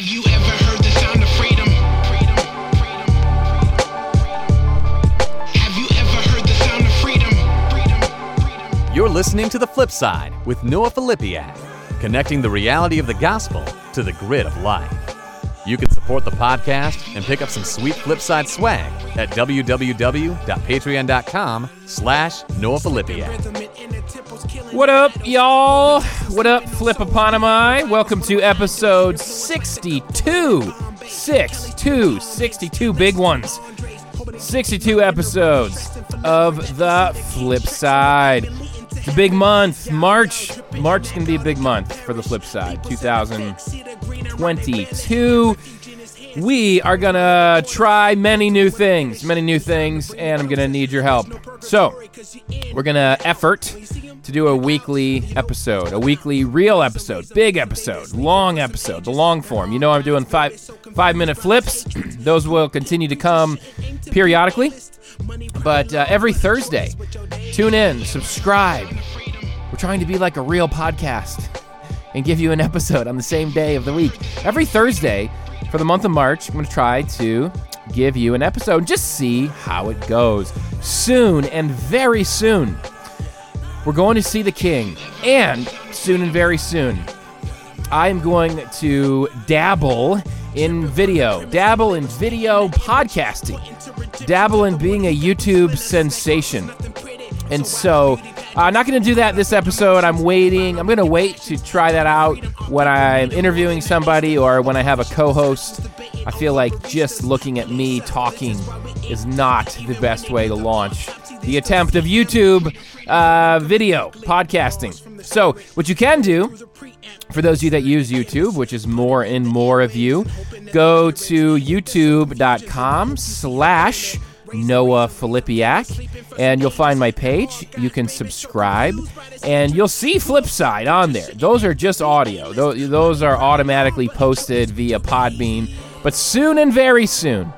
Have you ever heard the sound of freedom? Have you ever heard the sound of freedom? You're listening to The Flip Side with Noah Filipiak, connecting the reality of the gospel to the grid of life. You can support the podcast and pick up some sweet Flipside swag at www.patreon.com slash Noah Filipiak. What up, y'all? What up, flip Flipoponymi? Welcome to episode 62. 62, 62 big ones. 62 episodes of the flip side. It's a big month. March. March is going to be a big month for the flip side. 2022. We are going to try many new things, many new things, and I'm going to need your help. So, we're going to effort to do a weekly episode, a weekly real episode, big episode, long episode, the long form. You know I'm doing 5 5 minute flips. Those will continue to come periodically. But uh, every Thursday, tune in, subscribe. We're trying to be like a real podcast and give you an episode on the same day of the week. Every Thursday for the month of March, I'm going to try to give you an episode just see how it goes. Soon and very soon, we're going to see the King. And soon and very soon, I am going to dabble in video, dabble in video podcasting, dabble in being a YouTube sensation. And so, I'm not going to do that this episode. I'm waiting. I'm going to wait to try that out when I'm interviewing somebody or when I have a co host. I feel like just looking at me talking is not the best way to launch the attempt of YouTube uh, video podcasting. So, what you can do for those of you that use YouTube, which is more and more of you, go to youtube.com slash Noah Filipiak, and you'll find my page. You can subscribe, and you'll see Flipside on there. Those are just audio. Those, are automatically posted via Podbean. But soon and very soon,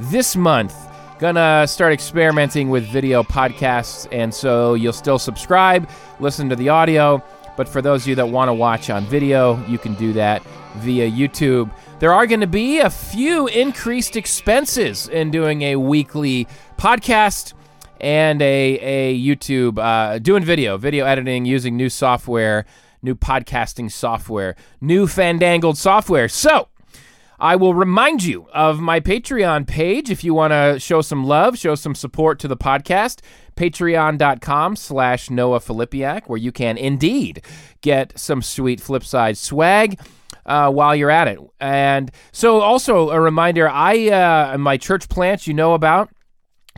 this month, gonna start experimenting with video podcasts, and so you'll still subscribe, listen to the audio. But for those of you that want to watch on video, you can do that via YouTube. There are going to be a few increased expenses in doing a weekly podcast and a, a YouTube, uh, doing video, video editing using new software, new podcasting software, new fandangled software. So, I will remind you of my Patreon page if you want to show some love, show some support to the podcast. Patreon.com slash Noah Filipiak, where you can indeed get some sweet Flipside swag. Uh, while you're at it. And so, also a reminder I, uh, my church plants you know about,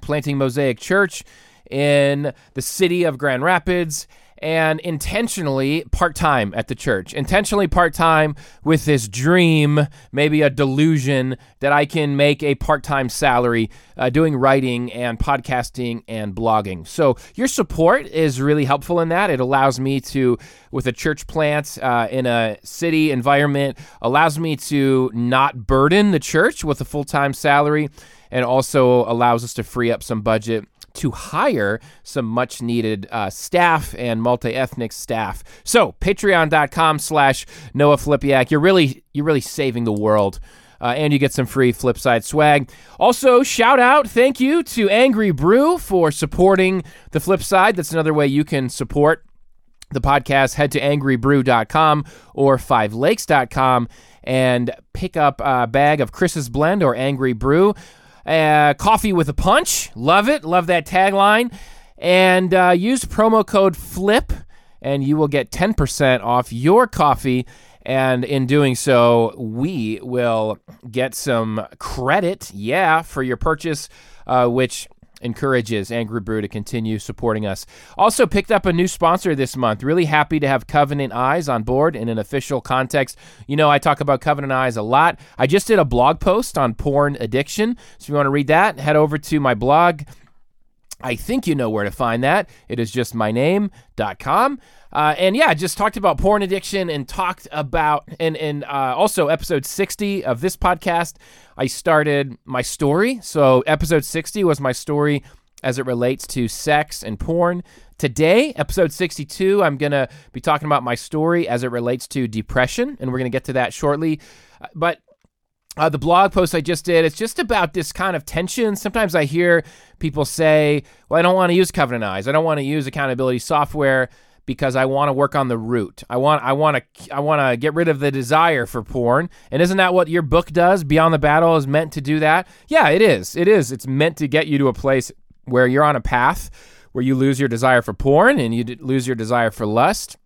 planting Mosaic Church in the city of Grand Rapids and intentionally part time at the church, intentionally part time with this dream, maybe a delusion that I can make a part time salary uh, doing writing and podcasting and blogging. So, your support is really helpful in that. It allows me to, with a church plant uh, in a city environment, allows me to not burden the church with a full time salary and also allows us to free up some budget to hire some much needed uh, staff and multi-ethnic staff. So patreon.com slash Noah Filipiak. You're really you're really saving the world. Uh, and you get some free Flipside swag. Also, shout out, thank you to Angry Brew for supporting the Flipside. That's another way you can support the podcast. Head to angrybrew.com or fivelakes.com and pick up a bag of Chris's Blend or Angry Brew. Uh, coffee with a punch. Love it. Love that tagline. And uh, use promo code FLIP, and you will get 10% off your coffee. And in doing so, we will get some credit, yeah, for your purchase, uh, which encourages Angry Brew to continue supporting us. Also, picked up a new sponsor this month. Really happy to have Covenant Eyes on board in an official context. You know, I talk about Covenant Eyes a lot. I just did a blog post on porn addiction. So if you want to read that, head over to my blog. I think you know where to find that. It is just my name.com. Uh, and yeah, just talked about porn addiction and talked about, and, and uh, also episode 60 of this podcast, I started my story. So episode 60 was my story as it relates to sex and porn. Today, episode 62, I'm going to be talking about my story as it relates to depression, and we're going to get to that shortly. Uh, But uh, the blog post I just did, it's just about this kind of tension. Sometimes I hear people say, well, I don't want to use Covenant Eyes. I don't want to use accountability software because I want to work on the root. I want I want to I want to get rid of the desire for porn. And isn't that what your book does? Beyond the Battle is meant to do that? Yeah, it is. It is. It's meant to get you to a place where you're on a path where you lose your desire for porn and you lose your desire for lust.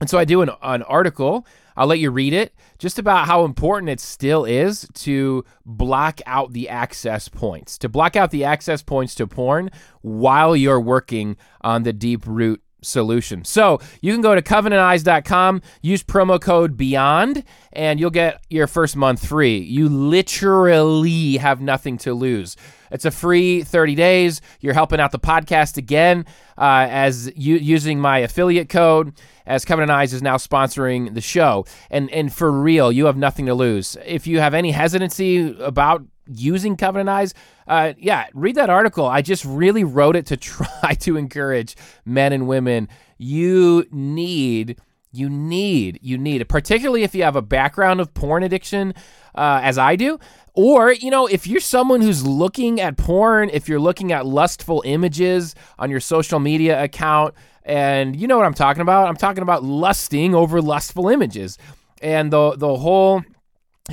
And so I do an, an article. I'll let you read it just about how important it still is to block out the access points, to block out the access points to porn while you're working on the deep root solution. So you can go to covenanteyes.com, use promo code BEYOND, and you'll get your first month free. You literally have nothing to lose. It's a free 30 days. You're helping out the podcast again uh, as using my affiliate code. As Covenant Eyes is now sponsoring the show, and and for real, you have nothing to lose. If you have any hesitancy about using Covenant Eyes, uh, yeah, read that article. I just really wrote it to try to encourage men and women. You need, you need, you need, particularly if you have a background of porn addiction, uh, as I do. Or, you know, if you're someone who's looking at porn, if you're looking at lustful images on your social media account, and you know what I'm talking about? I'm talking about lusting over lustful images and the the whole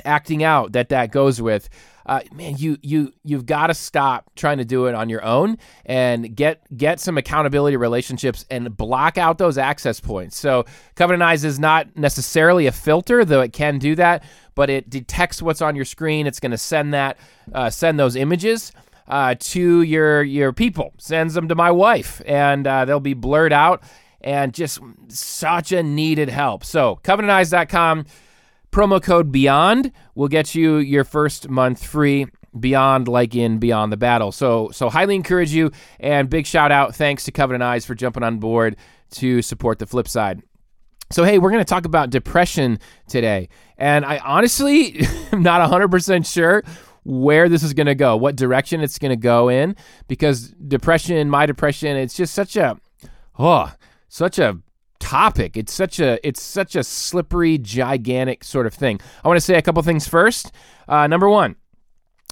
acting out that that goes with. Uh, man, you you you've got to stop trying to do it on your own and get get some accountability relationships and block out those access points. So Covenant Eyes is not necessarily a filter, though it can do that, but it detects what's on your screen. It's going to send that uh, send those images uh, to your your people. Sends them to my wife, and uh, they'll be blurred out. And just such a needed help. So covenanteyes.com promo code beyond will get you your first month free beyond like in beyond the battle. So so highly encourage you and big shout out. Thanks to covenant eyes for jumping on board to support the flip side. So hey we're going to talk about depression today and i honestly am not 100% sure where this is going to go what direction it's going to go in because depression my depression it's just such a oh such a topic. It's such a it's such a slippery, gigantic sort of thing. I want to say a couple things first. Uh, number one,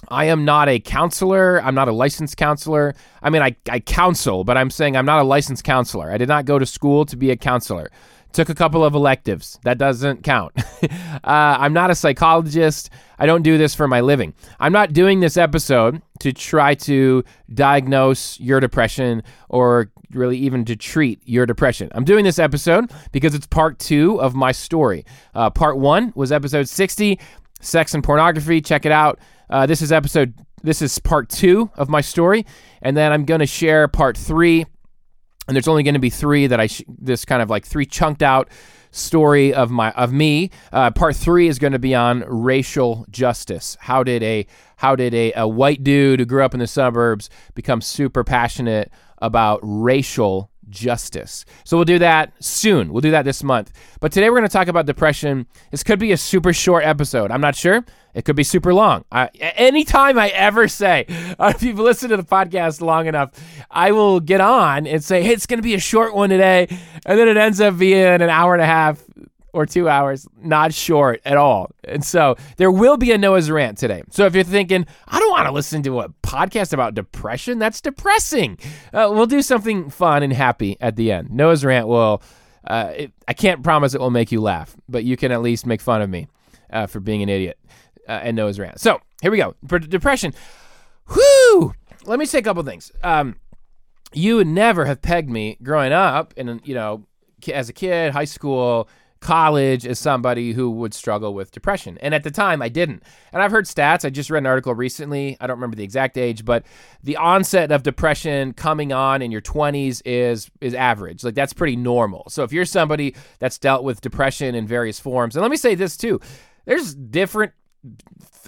I am not a counselor. I'm not a licensed counselor. I mean, I, I counsel, but I'm saying I'm not a licensed counselor. I did not go to school to be a counselor. Took a couple of electives. That doesn't count. uh, I'm not a psychologist. I don't do this for my living. I'm not doing this episode to try to diagnose your depression or really even to treat your depression. I'm doing this episode because it's part two of my story. Uh, part one was episode 60, sex and pornography. Check it out. Uh, this is episode. This is part two of my story, and then I'm going to share part three and there's only going to be three that I sh- this kind of like three chunked out story of my of me. Uh, part three is going to be on racial justice. How did a how did a, a white dude who grew up in the suburbs become super passionate about racial justice? So we'll do that soon. We'll do that this month. But today we're going to talk about depression. This could be a super short episode. I'm not sure. It could be super long. I, anytime I ever say, if you've listened to the podcast long enough, I will get on and say, hey, it's going to be a short one today. And then it ends up being an hour and a half or two hours, not short at all. And so there will be a Noah's rant today. So if you're thinking, I don't want to listen to a podcast about depression, that's depressing. Uh, we'll do something fun and happy at the end. Noah's rant will, uh, it, I can't promise it will make you laugh, but you can at least make fun of me uh, for being an idiot uh, and Noah's rant. So here we go. For depression. Whoo! Let me say a couple things. Um, you would never have pegged me growing up, and you know, as a kid, high school, college, as somebody who would struggle with depression. And at the time, I didn't. And I've heard stats. I just read an article recently. I don't remember the exact age, but the onset of depression coming on in your 20s is is average. Like that's pretty normal. So if you're somebody that's dealt with depression in various forms, and let me say this too, there's different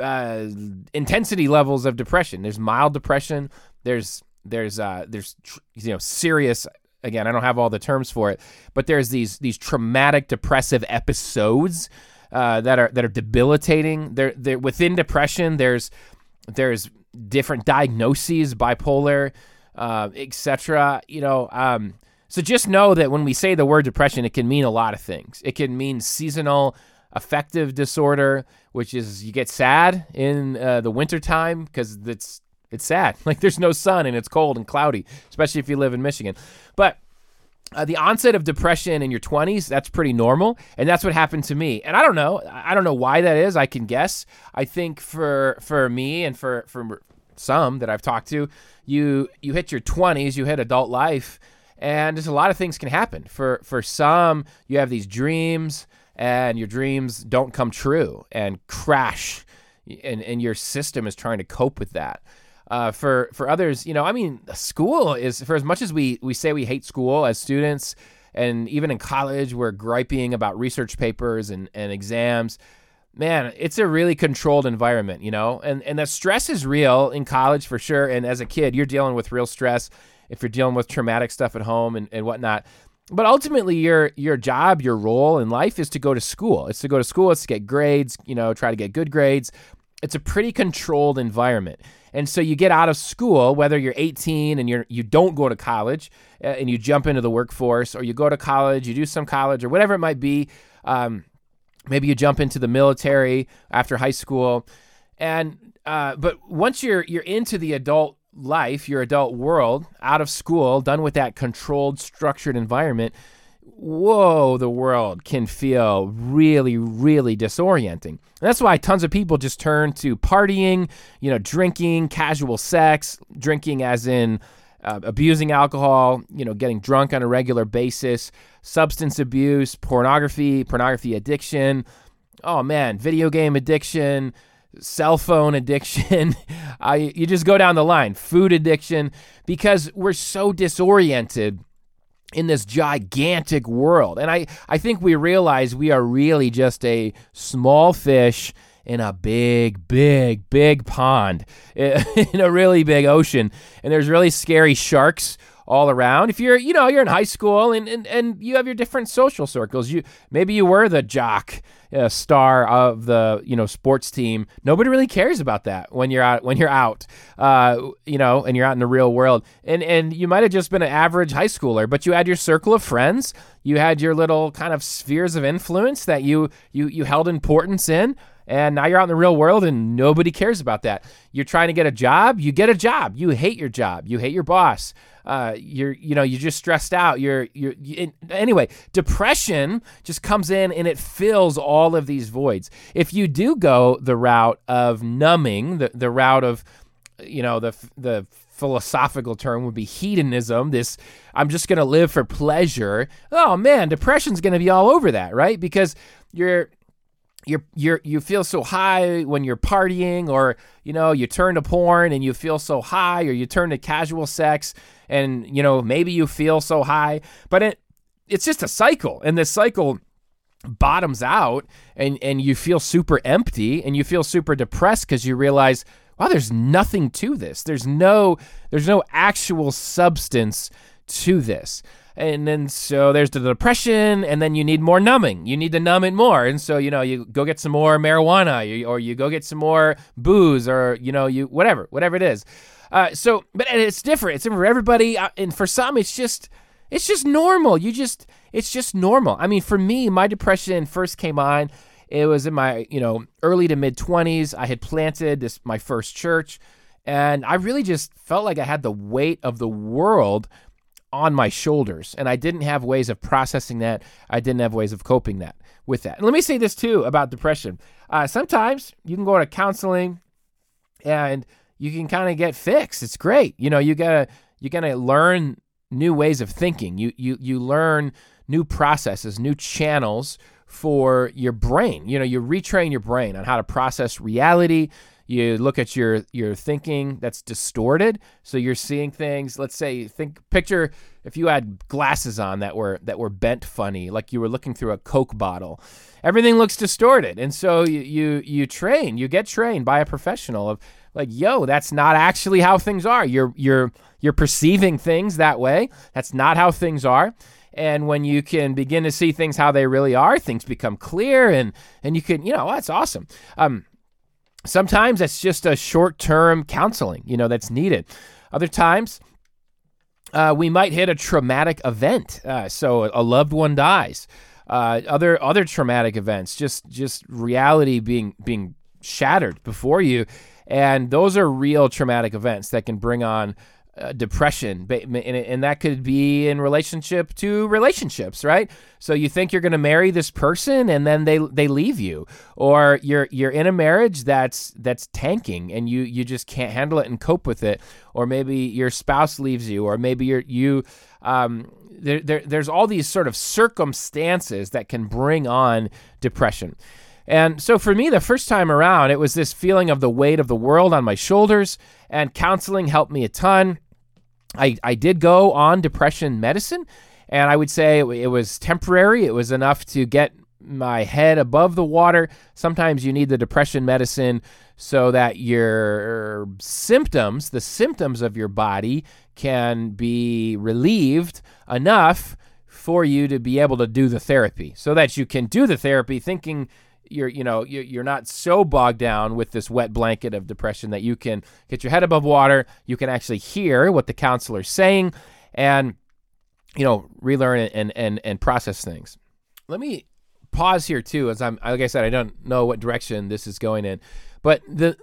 uh, intensity levels of depression. There's mild depression. There's there's uh, there's you know serious. Again, I don't have all the terms for it, but there's these these traumatic depressive episodes uh, that are that are debilitating. There, there within depression. There's there's different diagnoses, bipolar, uh, etc. You know, um, so just know that when we say the word depression, it can mean a lot of things. It can mean seasonal affective disorder, which is you get sad in uh, the wintertime because it's it's sad. Like there's no sun and it's cold and cloudy, especially if you live in Michigan. But uh, the onset of depression in your 20s that's pretty normal and that's what happened to me. And i don't know. I don't know why that is. I can guess. I think for for me and for for some that i've talked to you you hit your 20s you hit adult life and there's a lot of things can happen. For for some you have these dreams and your dreams don't come true and crash and, and your system is trying to cope with that uh, for for others, you know, I mean, school is for as much as we we say we hate school as students, and even in college we're griping about research papers and and exams. Man, it's a really controlled environment, you know, and and the stress is real in college for sure. And as a kid, you're dealing with real stress if you're dealing with traumatic stuff at home and, and whatnot. But ultimately, your your job, your role in life is to go to school. It's to go to school. It's to get grades. You know, try to get good grades. It's a pretty controlled environment. And so you get out of school, whether you're 18 and you're you don't go to college uh, and you jump into the workforce, or you go to college, you do some college, or whatever it might be. Um, maybe you jump into the military after high school, and uh, but once you're you're into the adult life, your adult world, out of school, done with that controlled, structured environment whoa, the world can feel really, really disorienting. And that's why tons of people just turn to partying, you know, drinking, casual sex, drinking as in uh, abusing alcohol, you know, getting drunk on a regular basis, substance abuse, pornography, pornography addiction. Oh man, video game addiction, cell phone addiction. uh, you just go down the line, food addiction, because we're so disoriented in this gigantic world. And I, I think we realize we are really just a small fish in a big, big, big pond, in a really big ocean. And there's really scary sharks all around. If you're, you know, you're in high school and, and, and you have your different social circles. You maybe you were the jock uh, star of the you know sports team. Nobody really cares about that when you're out when you're out, uh, you know, and you're out in the real world. And and you might have just been an average high schooler, but you had your circle of friends. You had your little kind of spheres of influence that you you you held importance in and now you're out in the real world and nobody cares about that. You're trying to get a job, you get a job. You hate your job, you hate your boss. Uh, you're you know you're just stressed out. You're you're you, anyway. Depression just comes in and it fills all of these voids. If you do go the route of numbing, the the route of you know the the philosophical term would be hedonism this i'm just going to live for pleasure oh man depression's going to be all over that right because you're you're you're you feel so high when you're partying or you know you turn to porn and you feel so high or you turn to casual sex and you know maybe you feel so high but it it's just a cycle and this cycle bottoms out and and you feel super empty and you feel super depressed because you realize wow there's nothing to this. There's no there's no actual substance to this and then so there's the depression and then you need more numbing. You need to numb it more. And so you know you go get some more marijuana or you go get some more booze or you know you whatever whatever it is. Uh, so but it's different. It's different for everybody uh, and for some it's just it's just normal. You just it's just normal. I mean for me my depression first came on. It was in my you know early to mid 20s i had planted this my first church and i really just felt like i had the weight of the world on my shoulders and I didn't have ways of processing that. I didn't have ways of coping that with that. And let me say this too about depression. Uh, sometimes you can go to counseling and you can kind of get fixed. It's great. You know, you gotta you're gonna learn new ways of thinking. You you you learn new processes, new channels for your brain. You know, you retrain your brain on how to process reality, you look at your your thinking that's distorted. So you're seeing things let's say think picture if you had glasses on that were that were bent funny like you were looking through a coke bottle. Everything looks distorted. And so you you, you train you get trained by a professional of like yo that's not actually how things are. You're you're you're perceiving things that way. That's not how things are. And when you can begin to see things how they really are things become clear and and you can you know that's awesome. Um Sometimes that's just a short term counseling, you know, that's needed. Other times, uh, we might hit a traumatic event. Uh, so a loved one dies. uh, other other traumatic events, just just reality being being shattered before you, and those are real traumatic events that can bring on uh, depression, and, that could be in relationship to relationships, right? So you think you're going to marry this person, and then they they leave you, or you're you're in a marriage that's that's tanking, and you you just can't handle it and cope with it, or maybe your spouse leaves you, or maybe you're you um, there, there there's all these sort of circumstances that can bring on depression. And so for me, the first time around, it was this feeling of the weight of the world on my shoulders, and counseling helped me a ton. I, I did go on depression medicine, and I would say it, it was temporary. It was enough to get my head above the water. Sometimes you need the depression medicine so that your symptoms, the symptoms of your body, can be relieved enough for you to be able to do the therapy so that you can do the therapy thinking you're you know you're not so bogged down with this wet blanket of depression that you can get your head above water you can actually hear what the counselor's saying and you know relearn and and and process things. Let me pause here too as i'm like i said i don't know what direction this is going in but the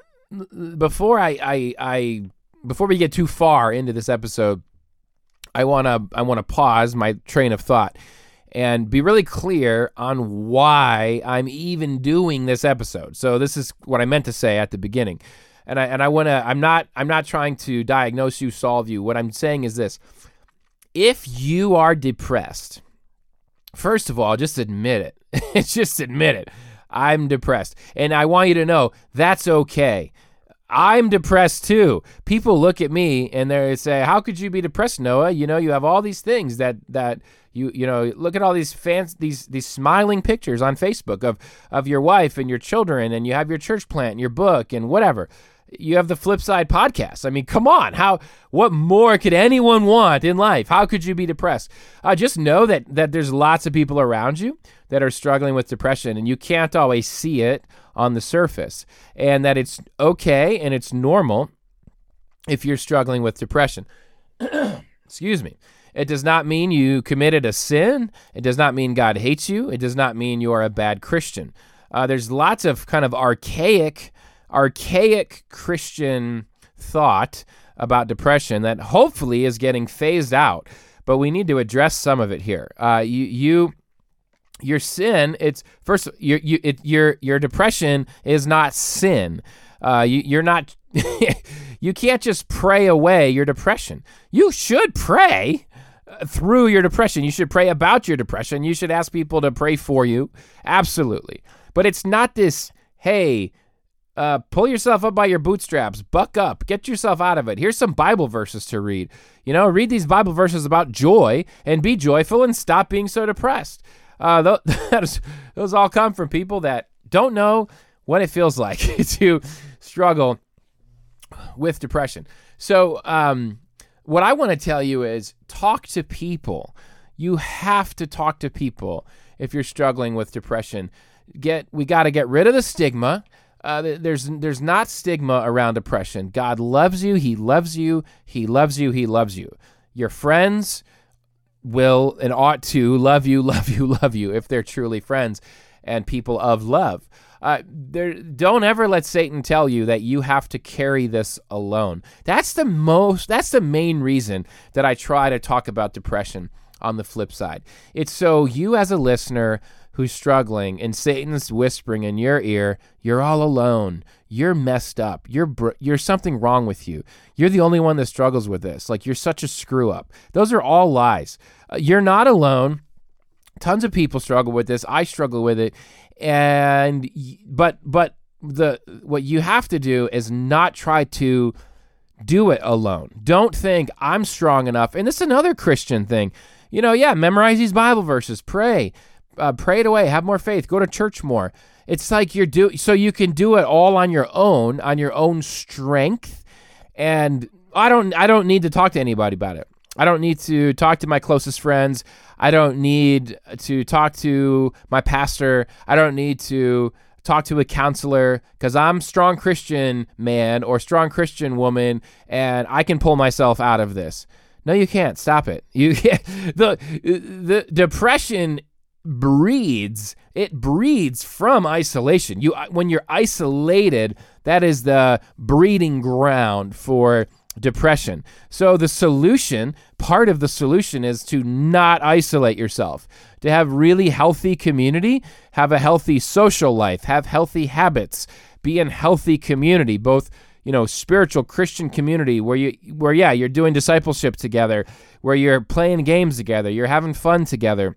before i i, I before we get too far into this episode i want to i want to pause my train of thought and be really clear on why I'm even doing this episode. So this is what I meant to say at the beginning. And I and I want to I'm not I'm not trying to diagnose you, solve you. What I'm saying is this. If you are depressed, first of all, just admit it. just admit it. I'm depressed. And I want you to know that's okay. I'm depressed too. People look at me and they say, "How could you be depressed, Noah? You know, you have all these things that that you you know look at all these fans these these smiling pictures on Facebook of of your wife and your children and you have your church plant and your book and whatever. You have the flip side podcast. I mean come on. How what more could anyone want in life? How could you be depressed? Uh, just know that that there's lots of people around you that are struggling with depression and you can't always see it on the surface and that it's okay and it's normal if you're struggling with depression excuse me it does not mean you committed a sin. It does not mean God hates you. It does not mean you are a bad Christian. Uh, there's lots of kind of archaic, archaic Christian thought about depression that hopefully is getting phased out. But we need to address some of it here. Uh, you, you, your sin. It's first. Your, you, it, your, your depression is not sin. Uh, you, you're not. you can't just pray away your depression. You should pray through your depression. You should pray about your depression. You should ask people to pray for you. Absolutely. But it's not this, hey, uh, pull yourself up by your bootstraps, buck up, get yourself out of it. Here's some Bible verses to read. You know, read these Bible verses about joy and be joyful and stop being so depressed. Uh, those, those all come from people that don't know what it feels like to struggle with depression. So, um, what I want to tell you is talk to people. You have to talk to people if you're struggling with depression. Get we got to get rid of the stigma. Uh, there's there's not stigma around depression. God loves you. He loves you. He loves you. He loves you. Your friends will and ought to love you, love you, love you if they're truly friends and people of love. Uh, there, don't ever let Satan tell you that you have to carry this alone. That's the most. That's the main reason that I try to talk about depression. On the flip side, it's so you as a listener who's struggling and Satan's whispering in your ear, you're all alone. You're messed up. You're br- you're something wrong with you. You're the only one that struggles with this. Like you're such a screw up. Those are all lies. You're not alone. Tons of people struggle with this. I struggle with it and but but the what you have to do is not try to do it alone. Don't think I'm strong enough. And this is another Christian thing. You know, yeah, memorize these Bible verses, pray, uh, pray it away, have more faith, go to church more. It's like you're do so you can do it all on your own, on your own strength. And I don't I don't need to talk to anybody about it. I don't need to talk to my closest friends. I don't need to talk to my pastor. I don't need to talk to a counselor because I'm strong Christian man or strong Christian woman and I can pull myself out of this. No, you can't. Stop it. You the the depression breeds it breeds from isolation. You when you're isolated, that is the breeding ground for depression. So the solution, part of the solution is to not isolate yourself, to have really healthy community, have a healthy social life, have healthy habits, be in healthy community, both you know spiritual christian community where you where yeah you're doing discipleship together where you're playing games together you're having fun together.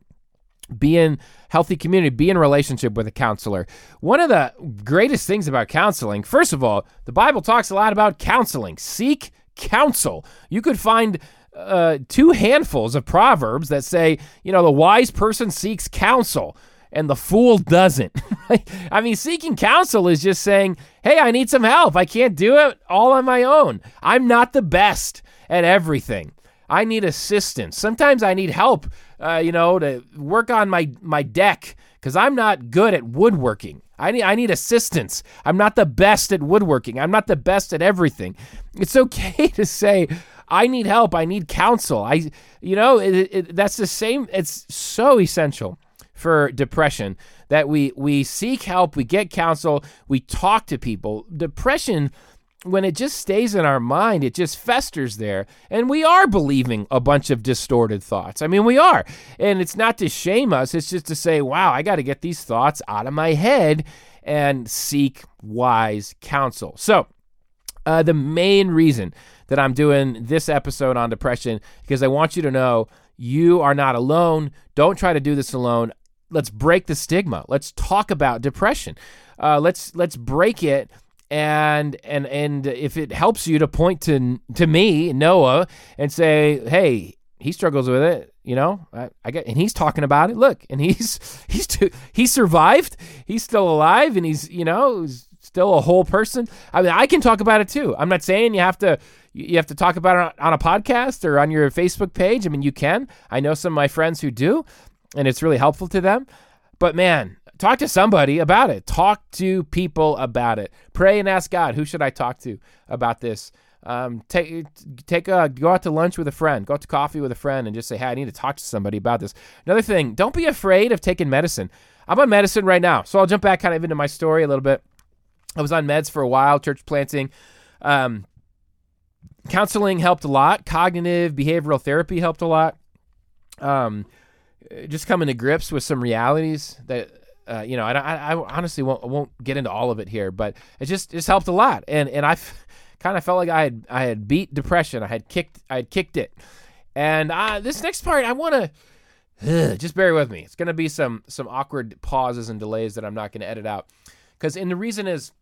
Be in healthy community be in relationship with a counselor. One of the greatest things about counseling first of all the bible talks a lot about counseling. Seek counsel you could find uh, two handfuls of proverbs that say you know the wise person seeks counsel and the fool doesn't. I mean, seeking counsel is just saying, hey, I need some help. I can't do it all on my own. I'm not the best at everything. I need assistance. Sometimes I need help, uh, you know, to work on my, my deck because I'm not good at woodworking. I need, I need assistance. I'm not the best at woodworking. I'm not the best at everything. It's okay to say, I need help. I need counsel. I, you know, it, it, that's the same. It's so essential for depression that we we seek help, we get counsel, we talk to people. Depression when it just stays in our mind, it just festers there. And we are believing a bunch of distorted thoughts. I mean, we are. And it's not to shame us, it's just to say, wow, I got to get these thoughts out of my head and seek wise counsel. So, uh, the main reason that I'm doing this episode on depression, because I want you to know you are not alone. Don't try to do this alone let's break the stigma. Let's talk about depression. Uh, let's let's break it and and and if it helps you to point to to me Noah and say, hey, he struggles with it. You know, I, I get, and he's talking about it. Look, and he's he's too, he survived. He's still alive, and he's you know still a whole person. I mean, I can talk about it too. I'm not saying you have to you have to talk about it on a podcast or on your Facebook page. I mean, you can. I know some of my friends who do, and it's really helpful to them. But man, talk to somebody about it. Talk to people about it. Pray and ask God, who should I talk to about this? Um, take take a go out to lunch with a friend, go out to coffee with a friend, and just say, "Hey, I need to talk to somebody about this." Another thing, don't be afraid of taking medicine. I'm on medicine right now, so I'll jump back kind of into my story a little bit. I was on meds for a while, church planting. Um, counseling helped a lot. Cognitive behavioral therapy helped a lot. Um, just coming to grips with some realities that uh, you know, I, I, honestly won't won't get into all of it here, but it just just helped a lot, and and I kind of felt like I had I had beat depression, I had kicked I had kicked it, and uh, this next part I want to just bear with me. It's gonna be some some awkward pauses and delays that I'm not gonna edit out, because and the reason is,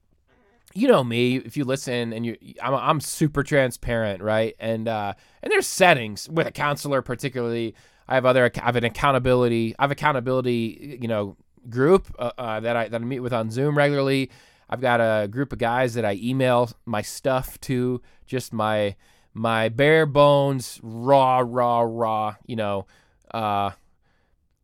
you know me, if you listen and you, I'm I'm super transparent, right, and uh, and there's settings with a counselor particularly. I have other I have an accountability I have accountability you know group uh, uh, that I that I meet with on Zoom regularly. I've got a group of guys that I email my stuff to, just my my bare bones, raw, raw, raw. You know, uh,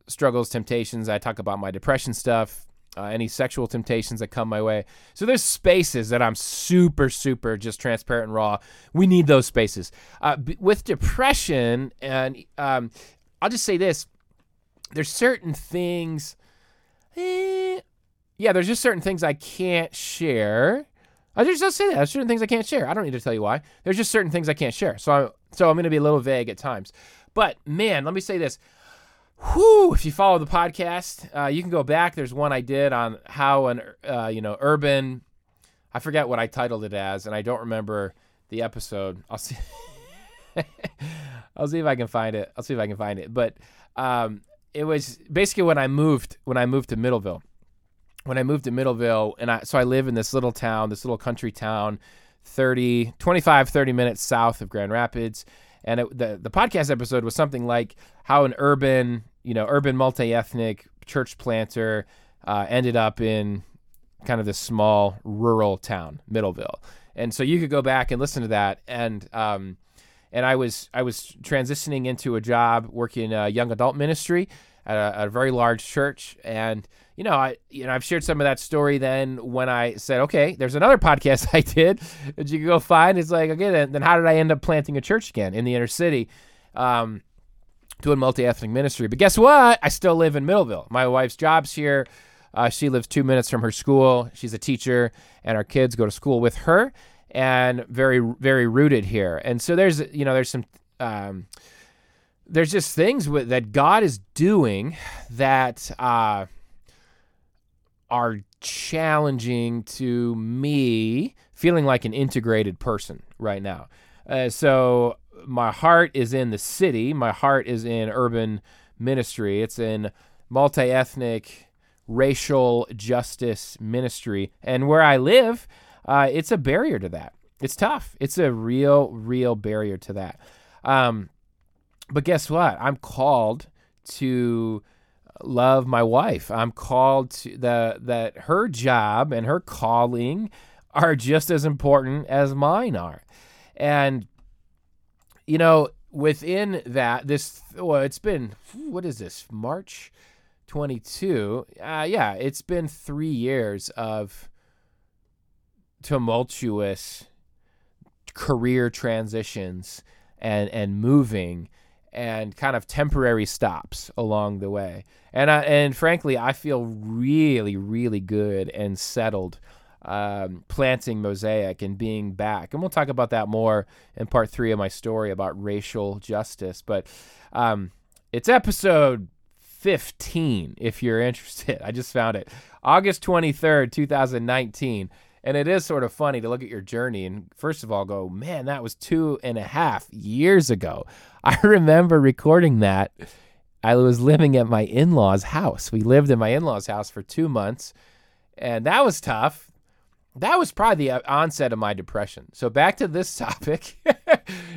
struggles, temptations. I talk about my depression stuff, uh, any sexual temptations that come my way. So there's spaces that I'm super, super just transparent and raw. We need those spaces. Uh, b- with depression, and um, I'll just say this: there's certain things. Eh, yeah, there's just certain things I can't share. I just don't say that. There's certain things I can't share. I don't need to tell you why. There's just certain things I can't share. So I'm so I'm to be a little vague at times. But man, let me say this. Whew, if you follow the podcast, uh, you can go back. There's one I did on how an uh, you know urban. I forget what I titled it as, and I don't remember the episode. I'll see. I'll see if I can find it. I'll see if I can find it. But um, it was basically when I moved when I moved to Middleville. When I moved to Middleville, and I so I live in this little town, this little country town, 30, 25, 30 minutes south of Grand Rapids. And it, the the podcast episode was something like how an urban, you know, urban multi-ethnic church planter uh, ended up in kind of this small rural town, Middleville. And so you could go back and listen to that. And um, and I was I was transitioning into a job working uh, young adult ministry at a, a, very large church, and you know I you know I've shared some of that story. Then when I said, okay, there's another podcast I did that you can go find. It's like okay, then, then how did I end up planting a church again in the inner city? Um, doing multi ethnic ministry. But guess what? I still live in Middleville. My wife's job's here. Uh, she lives two minutes from her school. She's a teacher, and our kids go to school with her, and very, very rooted here. And so there's, you know, there's some, um, there's just things with, that God is doing that uh, are challenging to me, feeling like an integrated person right now. Uh, so my heart is in the city. My heart is in urban ministry. It's in multi ethnic, racial justice ministry. And where I live, uh, it's a barrier to that. It's tough. It's a real, real barrier to that. Um, but guess what? I'm called to love my wife. I'm called to the that her job and her calling are just as important as mine are. And you know, within that, this well, it's been what is this March 22? Uh, yeah, it's been three years of tumultuous career transitions and and moving and kind of temporary stops along the way. And I, and frankly, I feel really really good and settled um, planting Mosaic and being back. And we'll talk about that more in part three of my story about racial justice. But um, it's episode 15 if you're interested. I just found it. August 23rd, 2019. And it is sort of funny to look at your journey and, first of all, go, man, that was two and a half years ago. I remember recording that. I was living at my in law's house. We lived in my in law's house for two months, and that was tough that was probably the uh, onset of my depression. So back to this topic,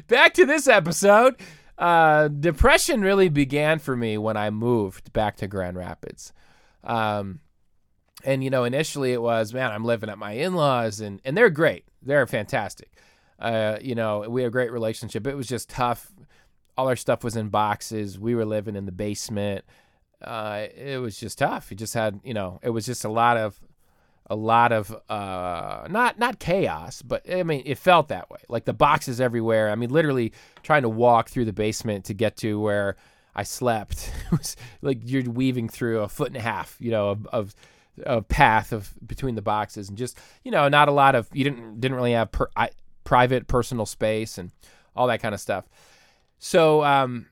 back to this episode. Uh, depression really began for me when I moved back to Grand Rapids. Um, and you know, initially it was, man, I'm living at my in-laws, and and they're great, they're fantastic. Uh, you know, we have a great relationship. It was just tough. All our stuff was in boxes. We were living in the basement. Uh, it was just tough. It just had, you know, it was just a lot of a lot of uh, not not chaos, but I mean it felt that way. Like the boxes everywhere. I mean, literally trying to walk through the basement to get to where I slept it was like you're weaving through a foot and a half, you know, of, of a path of between the boxes, and just you know, not a lot of you didn't didn't really have per, I, private personal space and all that kind of stuff. So, um,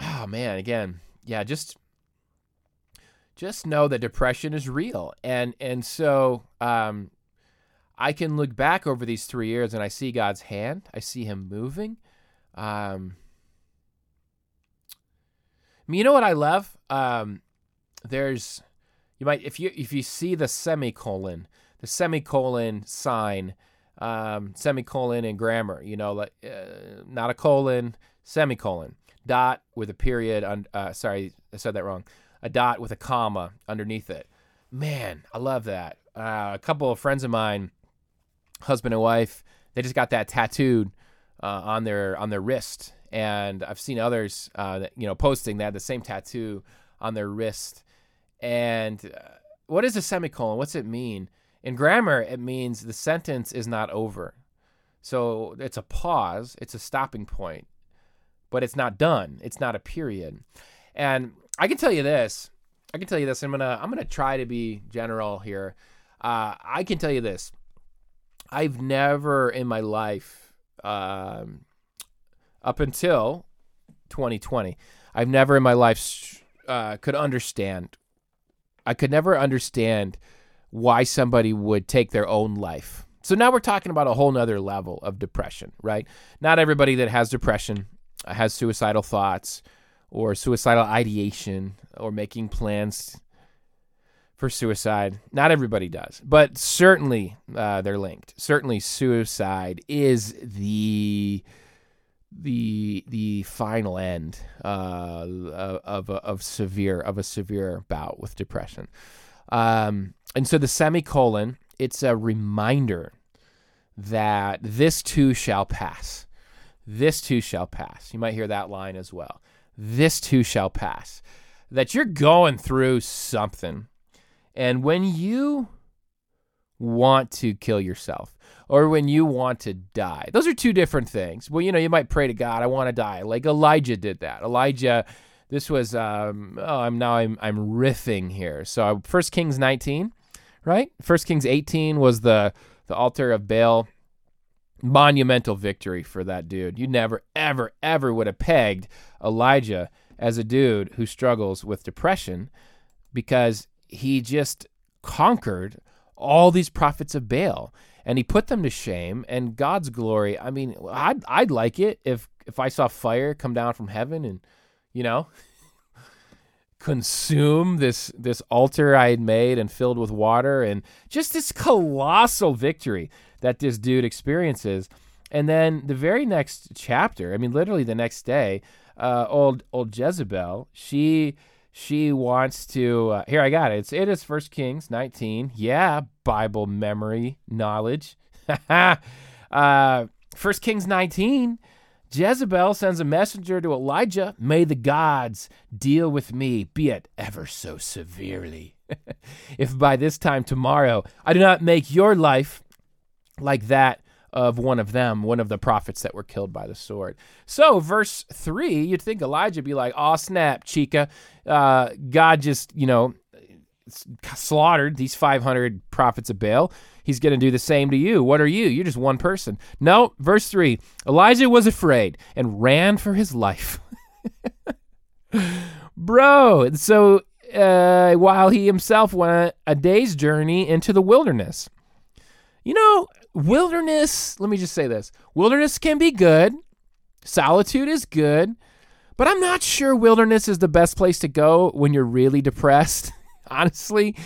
oh man, again, yeah, just just know that depression is real. And and so um, I can look back over these three years and I see God's hand. I see Him moving. Um, you know what I love? Um, there's you might if you if you see the semicolon, the semicolon sign, um, semicolon in grammar, you know, like uh, not a colon, semicolon, dot with a period. On uh, sorry, I said that wrong a dot with a comma underneath it. Man, I love that. Uh, a couple of friends of mine, husband and wife, they just got that tattooed uh, on their on their wrist, and I've seen others, uh, that, you know, posting that the same tattoo on their wrist. And uh, what is a semicolon? What's it mean? In grammar, it means the sentence is not over. So it's a pause, it's a stopping point, but it's not done. It's not a period. And I can tell you this. I can tell you this. I'm gonna I'm gonna try to be general here. Uh, I can tell you this. I've never in my life, um, up until 2020, I've never in my life uh, could understand. I could never understand why somebody would take their own life. So now we're talking about a whole nother level of depression, right? Not everybody that has depression has suicidal thoughts or suicidal ideation or making plans for suicide. Not everybody does, but certainly uh, they're linked. Certainly, suicide is the the the final end uh, of of severe of a severe bout with depression. Um, and so the semicolon, it's a reminder that this too shall pass. This too shall pass. You might hear that line as well this too shall pass. That you're going through something. And when you want to kill yourself or when you want to die. Those are two different things. Well, you know, you might pray to God, I want to die. Like Elijah did that. Elijah, this was, um, oh, I'm now I'm, I'm riffing here. So First Kings 19, right? First Kings 18 was the, the altar of Baal. Monumental victory for that dude. You never, ever, ever would have pegged Elijah as a dude who struggles with depression because he just conquered all these prophets of Baal and he put them to shame and God's glory. I mean, I'd, I'd like it if if I saw fire come down from heaven and you know consume this this altar I had made and filled with water and just this colossal victory that this dude experiences. And then the very next chapter, I mean literally the next day, uh, old old Jezebel, she she wants to uh, here i got it. It's it is first kings 19 yeah bible memory knowledge. Uh first kings 19 jezebel sends a messenger to elijah. May the gods deal with me be it ever so severely. If by this time tomorrow i do not make your life like that of one of them, one of the prophets that were killed by the sword. So, verse 3, you'd think Elijah be like, oh, snap, Chica. Uh, God just, you know, slaughtered these 500 prophets of Baal. He's going to do the same to you. What are you? You're just one person. No, verse 3 Elijah was afraid and ran for his life. Bro, so uh, while he himself went a day's journey into the wilderness. You know, wilderness, let me just say this wilderness can be good, solitude is good, but I'm not sure wilderness is the best place to go when you're really depressed. Honestly,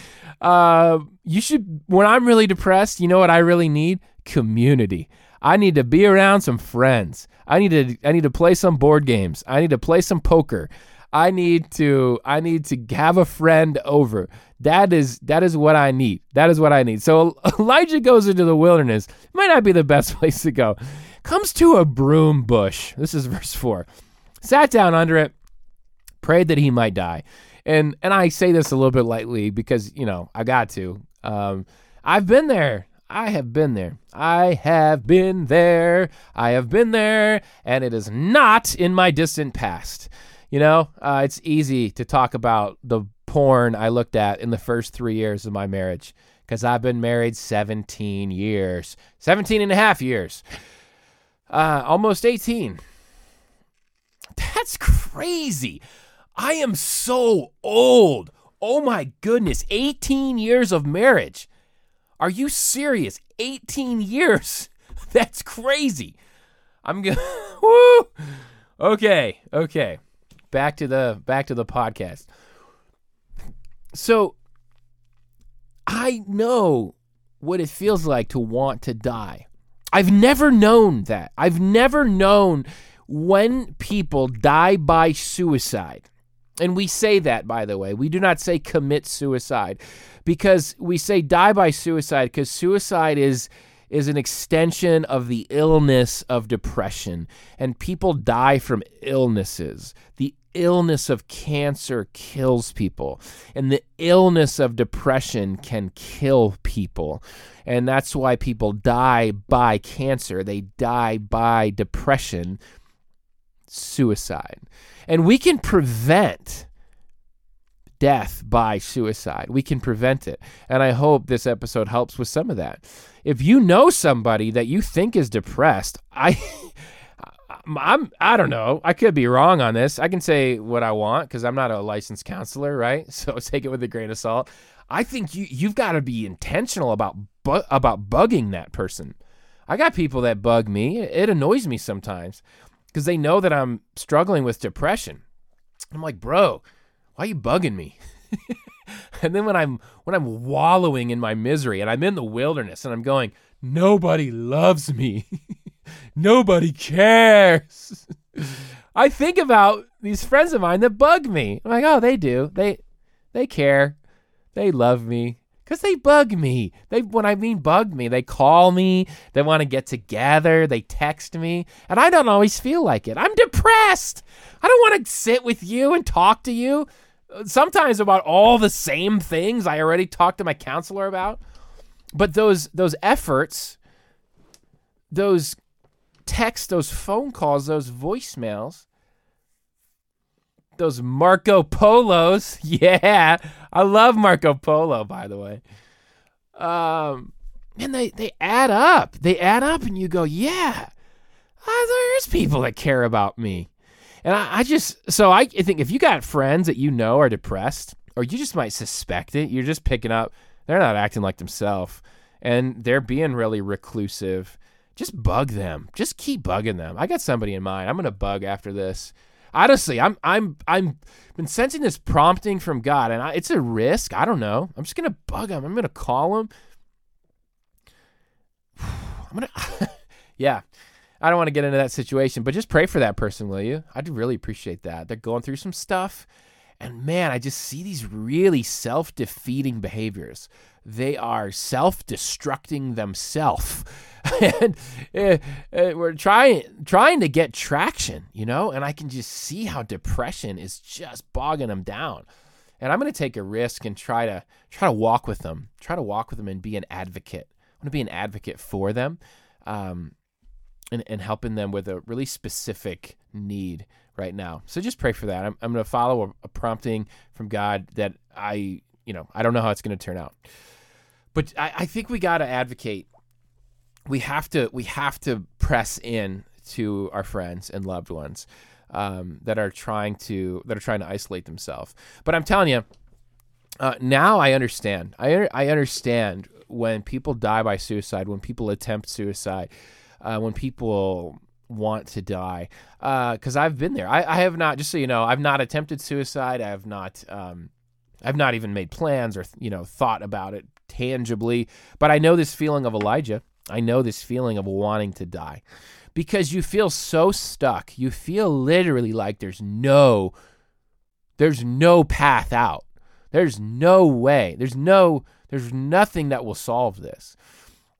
uh, you should, when I'm really depressed, you know what I really need? Community. I need to be around some friends. I need to I need to play some board games. I need to play some poker. I need to I need to have a friend over. That is that is what I need. That is what I need. So Elijah goes into the wilderness. Might not be the best place to go. Comes to a broom bush. This is verse 4. Sat down under it, prayed that he might die. And and I say this a little bit lightly because, you know, I got to. Um, I've been there. I have been there. I have been there. I have been there, and it is not in my distant past. You know, uh, it's easy to talk about the porn I looked at in the first three years of my marriage because I've been married 17 years, 17 and a half years, uh, almost 18. That's crazy. I am so old. Oh my goodness, 18 years of marriage. Are you serious? 18 years. That's crazy. I'm going to Okay, okay back to the back to the podcast. So I know what it feels like to want to die. I've never known that. I've never known when people die by suicide. And we say that, by the way. We do not say commit suicide because we say die by suicide because suicide is is an extension of the illness of depression. And people die from illnesses. The illness of cancer kills people, and the illness of depression can kill people. And that's why people die by cancer, they die by depression, suicide. And we can prevent death by suicide. We can prevent it. And I hope this episode helps with some of that. If you know somebody that you think is depressed, I I'm I don't know. I could be wrong on this. I can say what I want because I'm not a licensed counselor, right? So take it with a grain of salt. I think you you've got to be intentional about bu- about bugging that person. I got people that bug me. It annoys me sometimes because they know that I'm struggling with depression. I'm like, bro, why are you bugging me? and then when I'm when I'm wallowing in my misery and I'm in the wilderness and I'm going, nobody loves me. nobody cares. I think about these friends of mine that bug me. I'm like, oh, they do. They they care. They love me. Cause they bug me. They when I mean bug me, they call me, they want to get together, they text me, and I don't always feel like it. I'm depressed. I don't want to sit with you and talk to you sometimes about all the same things I already talked to my counselor about. but those those efforts, those texts, those phone calls, those voicemails, those Marco Polos. Yeah, I love Marco Polo, by the way. Um, and they they add up. They add up, and you go, yeah, ah, there's people that care about me. And I, I just so I think if you got friends that you know are depressed, or you just might suspect it, you're just picking up they're not acting like themselves, and they're being really reclusive. Just bug them. Just keep bugging them. I got somebody in mind. I'm gonna bug after this honestly, I'm I'm I'm been sensing this prompting from God, and I, it's a risk. I don't know. I'm just gonna bug him. I'm gonna call him. I'm gonna, yeah. I don't want to get into that situation, but just pray for that person, will you? I'd really appreciate that. They're going through some stuff, and man, I just see these really self-defeating behaviors. They are self-destructing themselves. and uh, uh, we're trying trying to get traction, you know, and I can just see how depression is just bogging them down. And I'm going to take a risk and try to try to walk with them, try to walk with them and be an advocate. I want to be an advocate for them, um, and and helping them with a really specific need right now. So just pray for that. I'm I'm going to follow a, a prompting from God that I you know I don't know how it's going to turn out, but I, I think we got to advocate we have to we have to press in to our friends and loved ones um, that are trying to that are trying to isolate themselves. But I'm telling you, uh, now I understand. I I understand when people die by suicide, when people attempt suicide, uh, when people want to die, because uh, I've been there. I, I have not. Just so you know, I've not attempted suicide. I have not. Um, I've not even made plans or you know thought about it tangibly. But I know this feeling of Elijah. I know this feeling of wanting to die because you feel so stuck. You feel literally like there's no there's no path out. There's no way. There's no there's nothing that will solve this.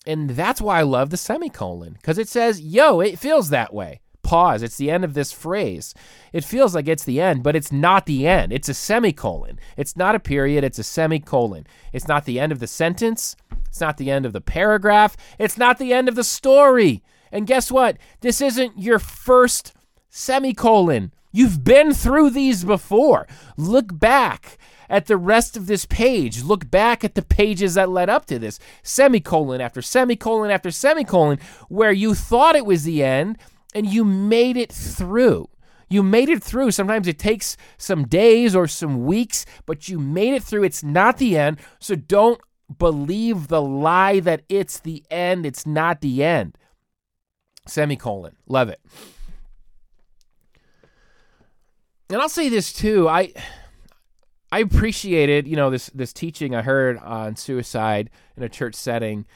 And that's why I love the semicolon cuz it says, "Yo, it feels that way." Pause. It's the end of this phrase. It feels like it's the end, but it's not the end. It's a semicolon. It's not a period, it's a semicolon. It's not the end of the sentence. It's not the end of the paragraph. It's not the end of the story. And guess what? This isn't your first semicolon. You've been through these before. Look back at the rest of this page. Look back at the pages that led up to this. Semicolon after semicolon after semicolon, where you thought it was the end and you made it through. You made it through. Sometimes it takes some days or some weeks, but you made it through. It's not the end. So don't believe the lie that it's the end. It's not the end. Semicolon. Love it. And I'll say this too. I I appreciated, you know, this this teaching I heard on suicide in a church setting.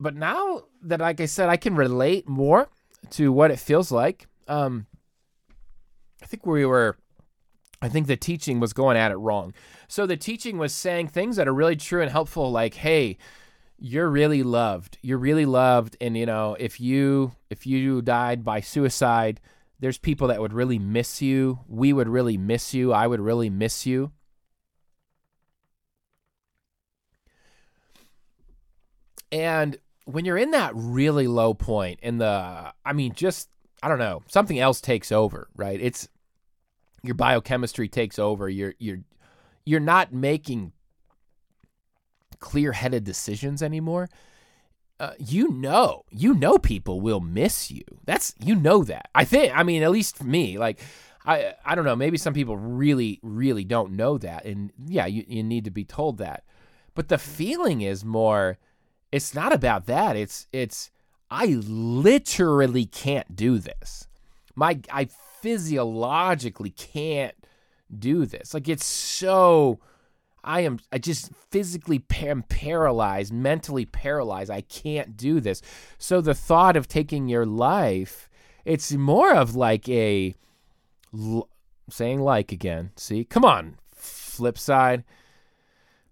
But now that like I said, I can relate more to what it feels like. Um I think we were I think the teaching was going at it wrong. So the teaching was saying things that are really true and helpful, like, hey, you're really loved. You're really loved. And you know, if you if you died by suicide, there's people that would really miss you. We would really miss you. I would really miss you. And when you're in that really low point in the I mean just I don't know, something else takes over, right? It's your biochemistry takes over. You're you're you're not making clear-headed decisions anymore. Uh, you know, you know, people will miss you. That's you know that. I think. I mean, at least for me, like. I, I don't know. Maybe some people really, really don't know that. And yeah, you, you need to be told that. But the feeling is more, it's not about that. It's, it's, I literally can't do this. My, I physiologically can't do this. Like it's so I am I just physically am paralyzed, mentally paralyzed. I can't do this. So the thought of taking your life, it's more of like a saying like again. See? Come on. Flip side.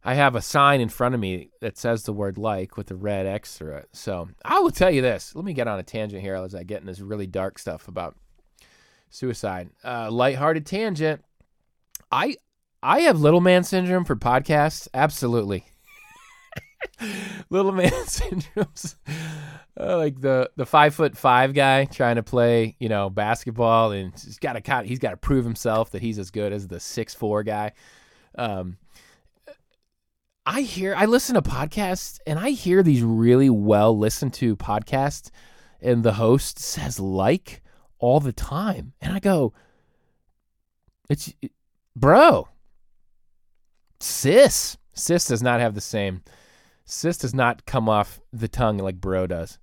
I have a sign in front of me that says the word like with a red X through it. So I will tell you this. Let me get on a tangent here as I get in this really dark stuff about suicide. Uh, lighthearted tangent. I I have little man syndrome for podcasts. Absolutely. little man syndrome's uh, like the the five foot five guy trying to play you know basketball and he's got to he's got to prove himself that he's as good as the six four guy. Um, I hear I listen to podcasts and I hear these really well listened to podcasts and the host says like all the time and I go it's bro sis sis does not have the same sis does not come off the tongue like bro does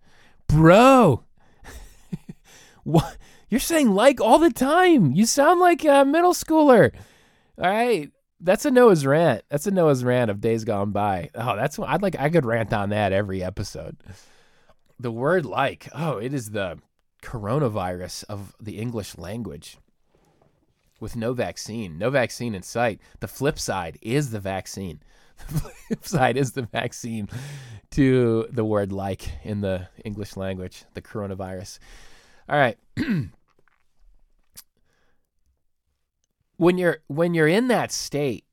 bro what you're saying like all the time you sound like a middle schooler all right that's a Noah's rant. That's a Noah's rant of days gone by. Oh, that's what I'd like. I could rant on that every episode. The word like, oh, it is the coronavirus of the English language with no vaccine, no vaccine in sight. The flip side is the vaccine. The flip side is the vaccine to the word like in the English language, the coronavirus. All right. when you're when you're in that state,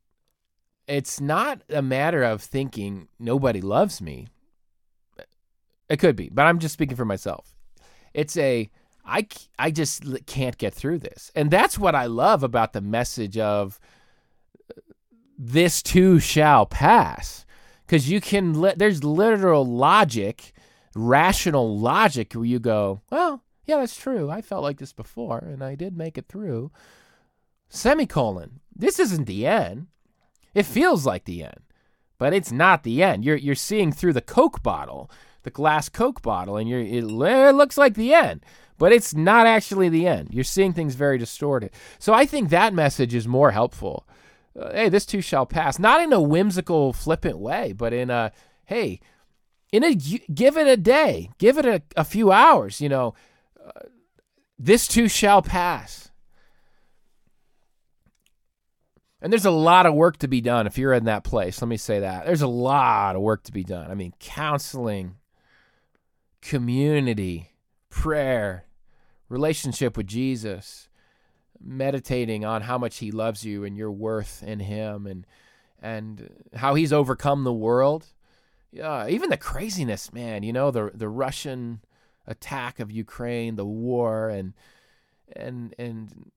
it's not a matter of thinking nobody loves me. It could be, but I'm just speaking for myself. It's a I I just can't get through this. And that's what I love about the message of uh, this too shall pass cuz you can li- there's literal logic, rational logic where you go, well, yeah, that's true. I felt like this before and I did make it through semicolon. This isn't the end. It feels like the end, but it's not the end. You're you're seeing through the Coke bottle, the glass Coke bottle, and you're it, it looks like the end, but it's not actually the end. You're seeing things very distorted. So I think that message is more helpful. Uh, hey, this too shall pass. Not in a whimsical, flippant way, but in a hey, in a give it a day, give it a, a few hours. You know, uh, this too shall pass And there's a lot of work to be done if you're in that place. Let me say that. There's a lot of work to be done. I mean, counseling, community, prayer, relationship with Jesus, meditating on how much he loves you and your worth in him and and how he's overcome the world. Yeah, even the craziness, man, you know, the the Russian attack of Ukraine, the war and and and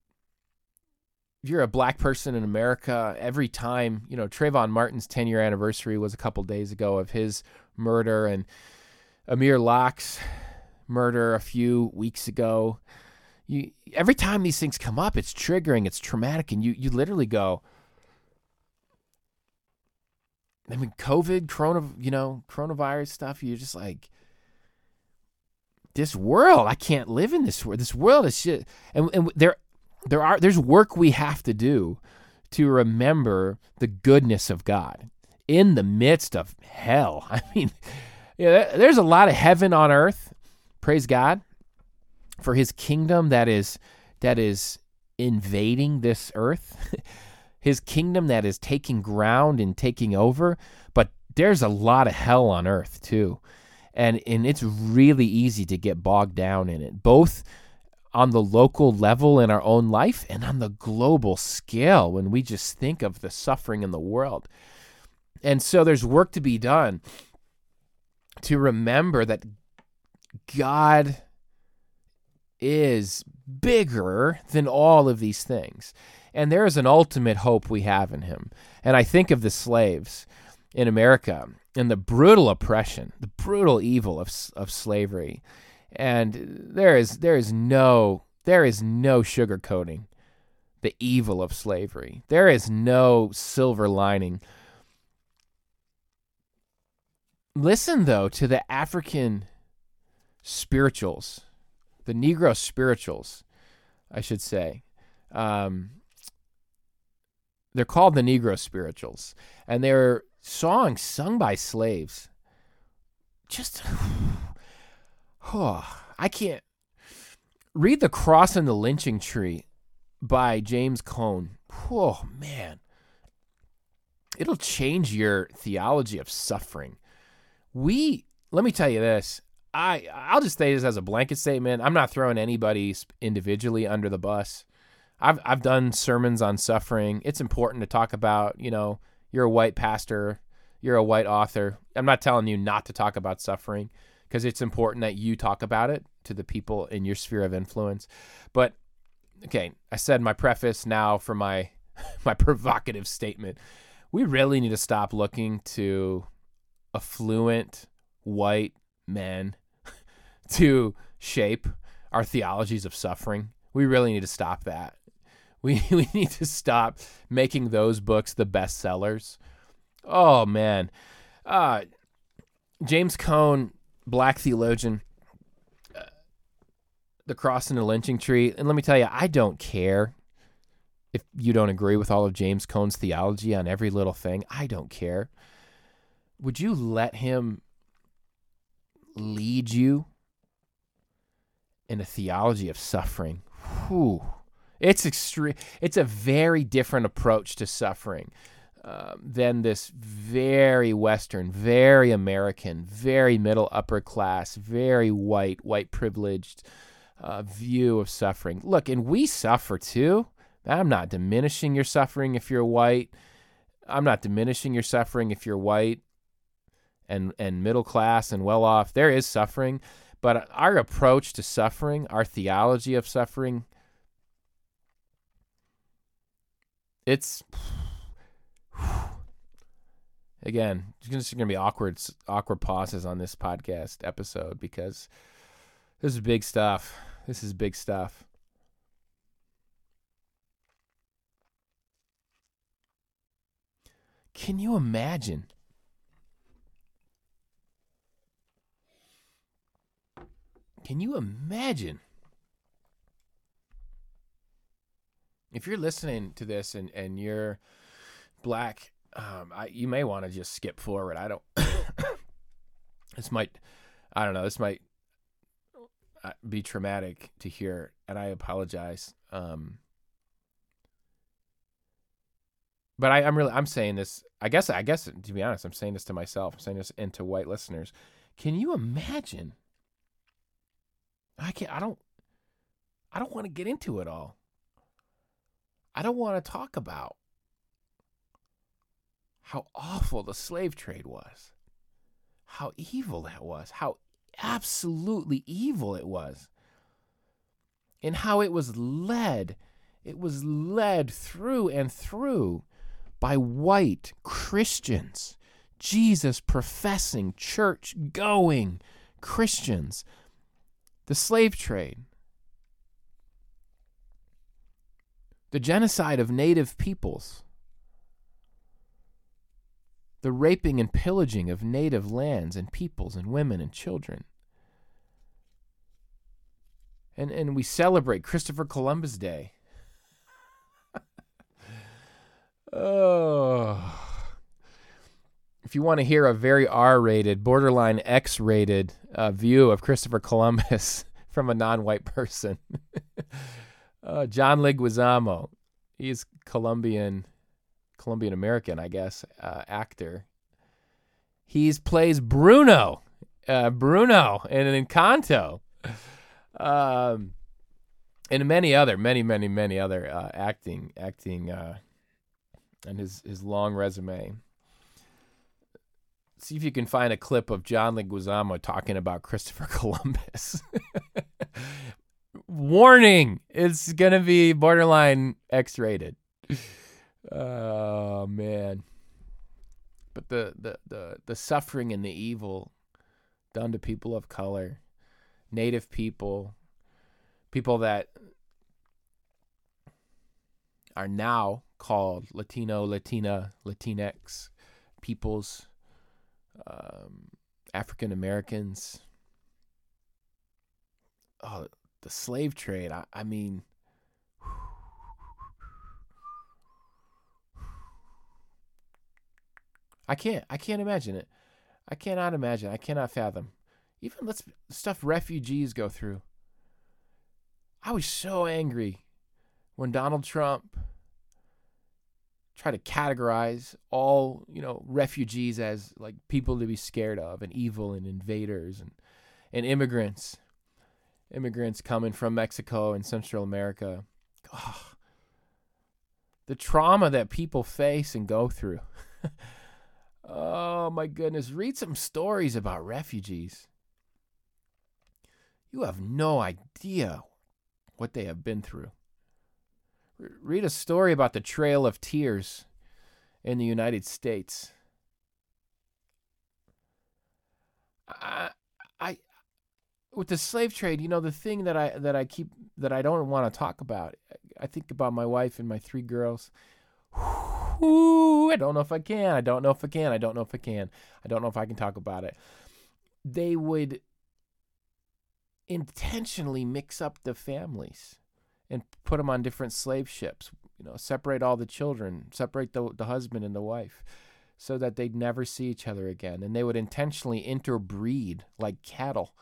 if you're a black person in America, every time, you know, Trayvon Martin's 10 year anniversary was a couple days ago of his murder and Amir Locke's murder a few weeks ago. You every time these things come up, it's triggering, it's traumatic, and you you literally go, I mean, COVID, corona, you know, coronavirus stuff. You're just like, this world. I can't live in this world. This world is shit. And and there there are there's work we have to do to remember the goodness of God in the midst of hell. I mean, yeah, there's a lot of heaven on earth. Praise God for his kingdom that is that is invading this earth. his kingdom that is taking ground and taking over, but there's a lot of hell on earth too. And and it's really easy to get bogged down in it. Both on the local level in our own life and on the global scale when we just think of the suffering in the world. And so there's work to be done to remember that God is bigger than all of these things. And there is an ultimate hope we have in him. And I think of the slaves in America and the brutal oppression, the brutal evil of, of slavery and there is there is no there is no sugarcoating the evil of slavery. There is no silver lining. Listen though to the African spirituals, the Negro spirituals, I should say. Um, they're called the Negro spirituals, and they're songs sung by slaves. Just Oh, I can't read The Cross and the Lynching Tree by James Cone. Oh, man. It'll change your theology of suffering. We, let me tell you this. I I'll just say this as a blanket statement. I'm not throwing anybody individually under the bus. I've I've done sermons on suffering. It's important to talk about, you know, you're a white pastor, you're a white author. I'm not telling you not to talk about suffering because it's important that you talk about it to the people in your sphere of influence. But okay, I said my preface now for my my provocative statement. We really need to stop looking to affluent white men to shape our theologies of suffering. We really need to stop that. We, we need to stop making those books the best sellers. Oh, man. Uh, James Cone, black theologian, uh, The Cross and the Lynching Tree. And let me tell you, I don't care if you don't agree with all of James Cone's theology on every little thing. I don't care. Would you let him lead you in a theology of suffering? Whew. It's extreme. It's a very different approach to suffering um, than this very Western, very American, very middle upper class, very white, white privileged uh, view of suffering. Look, and we suffer too. I'm not diminishing your suffering if you're white. I'm not diminishing your suffering if you're white and and middle class and well off. There is suffering, but our approach to suffering, our theology of suffering, it's again, there's going to be awkward awkward pauses on this podcast episode because this is big stuff. This is big stuff. Can you imagine? Can you imagine if you're listening to this and, and you're black, um, I, you may want to just skip forward. I don't. this might, I don't know. This might uh, be traumatic to hear, and I apologize. Um, but I, I'm really, I'm saying this. I guess, I guess to be honest, I'm saying this to myself. I'm saying this into white listeners. Can you imagine? I can't. I don't. I don't want to get into it all. I don't want to talk about how awful the slave trade was, how evil that was, how absolutely evil it was, and how it was led. It was led through and through by white Christians, Jesus professing, church going Christians. The slave trade the genocide of native peoples, the raping and pillaging of native lands and peoples and women and children. And, and we celebrate Christopher Columbus Day. oh. If you want to hear a very R rated, borderline X rated uh, view of Christopher Columbus from a non white person, uh, John Leguizamo. He's Colombian, Colombian American, I guess, uh, actor. He's plays Bruno, uh, Bruno in Encanto, um, and many other, many, many, many other uh, acting, acting, uh, and his his long resume. See if you can find a clip of John Leguizamo talking about Christopher Columbus. warning it's gonna be borderline x-rated oh man but the, the the the suffering and the evil done to people of color native people people that are now called latino latina latinx peoples um, african americans oh the slave trade. I, I mean, I can't. I can't imagine it. I cannot imagine. I cannot fathom. Even let's stuff refugees go through. I was so angry when Donald Trump tried to categorize all, you know, refugees as like people to be scared of and evil and invaders and and immigrants immigrants coming from Mexico and Central America. Oh, the trauma that people face and go through. Oh my goodness. Read some stories about refugees. You have no idea what they have been through. Read a story about the Trail of Tears in the United States. I, I, with the slave trade, you know, the thing that I that I keep that I don't want to talk about. I think about my wife and my three girls. Whew, I don't know if I can. I don't know if I can. I don't know if I can. I don't know if I can talk about it. They would intentionally mix up the families and put them on different slave ships. You know, separate all the children, separate the the husband and the wife, so that they'd never see each other again. And they would intentionally interbreed like cattle.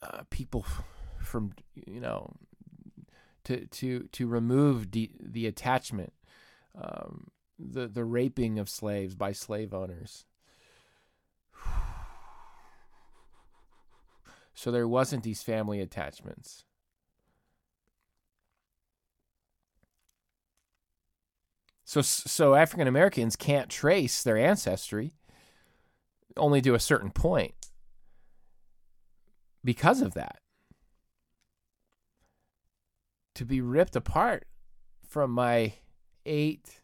Uh, people from you know to to to remove the the attachment, um, the the raping of slaves by slave owners. So there wasn't these family attachments. So so African Americans can't trace their ancestry only to a certain point because of that. To be ripped apart from my 8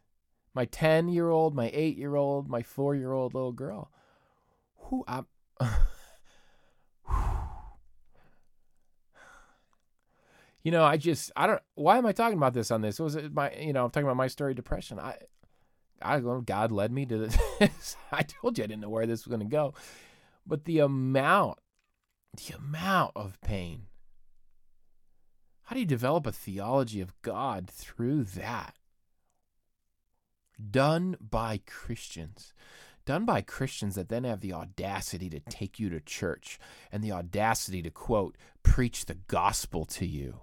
my 10 year old, my 8 year old, my 4 year old little girl. Who I'm you know, I just I don't. Why am I talking about this on this? Was it my you know I'm talking about my story of depression. I I God led me to this. I told you I didn't know where this was going to go, but the amount, the amount of pain. How do you develop a theology of God through that? Done by Christians done by Christians that then have the audacity to take you to church and the audacity to quote, preach the gospel to you.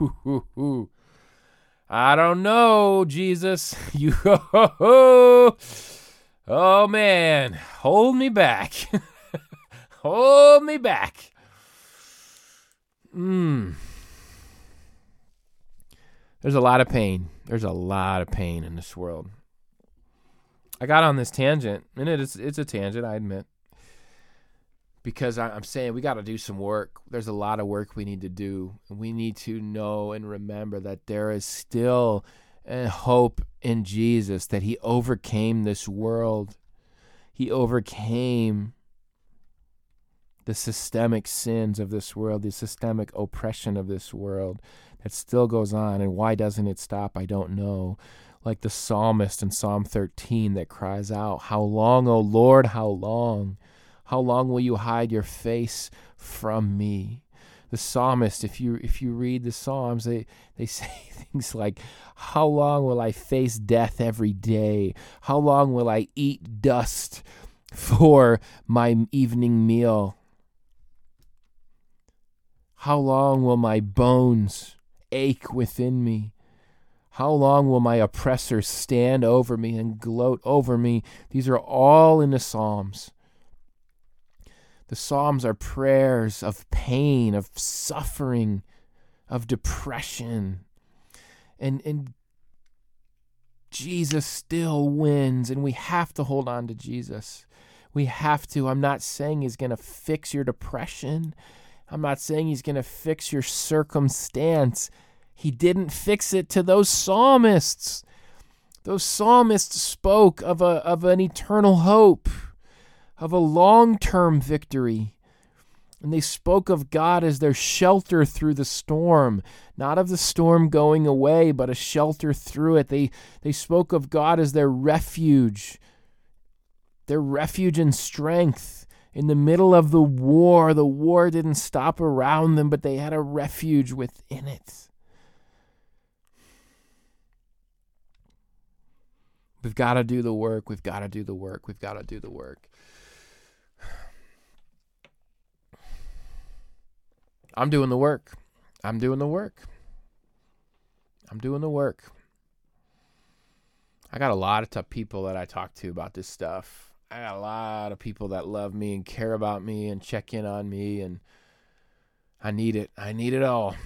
I don't know, Jesus. You Oh man, hold me back. hold me back. Mm. There's a lot of pain. There's a lot of pain in this world. I got on this tangent, and it is it's a tangent, I admit, because I, am saying we got to do some work. There's a lot of work we need to do. We need to know and remember that there is still hope in Jesus that He overcame this world. He overcame the systemic sins of this world, the systemic oppression of this world that still goes on. And why doesn't it stop? I don't know like the psalmist in Psalm 13 that cries out, How long, O Lord, how long? How long will you hide your face from me? The psalmist, if you if you read the Psalms, they, they say things like, How long will I face death every day? How long will I eat dust for my evening meal? How long will my bones ache within me? How long will my oppressors stand over me and gloat over me? These are all in the Psalms. The Psalms are prayers of pain, of suffering, of depression. And, and Jesus still wins, and we have to hold on to Jesus. We have to. I'm not saying he's going to fix your depression. I'm not saying he's going to fix your circumstance. He didn't fix it to those psalmists. Those psalmists spoke of, a, of an eternal hope, of a long term victory. And they spoke of God as their shelter through the storm, not of the storm going away, but a shelter through it. They, they spoke of God as their refuge, their refuge and strength. In the middle of the war, the war didn't stop around them, but they had a refuge within it. We've got to do the work. We've got to do the work. We've got to do the work. I'm doing the work. I'm doing the work. I'm doing the work. I got a lot of tough people that I talk to about this stuff. I got a lot of people that love me and care about me and check in on me and I need it. I need it all.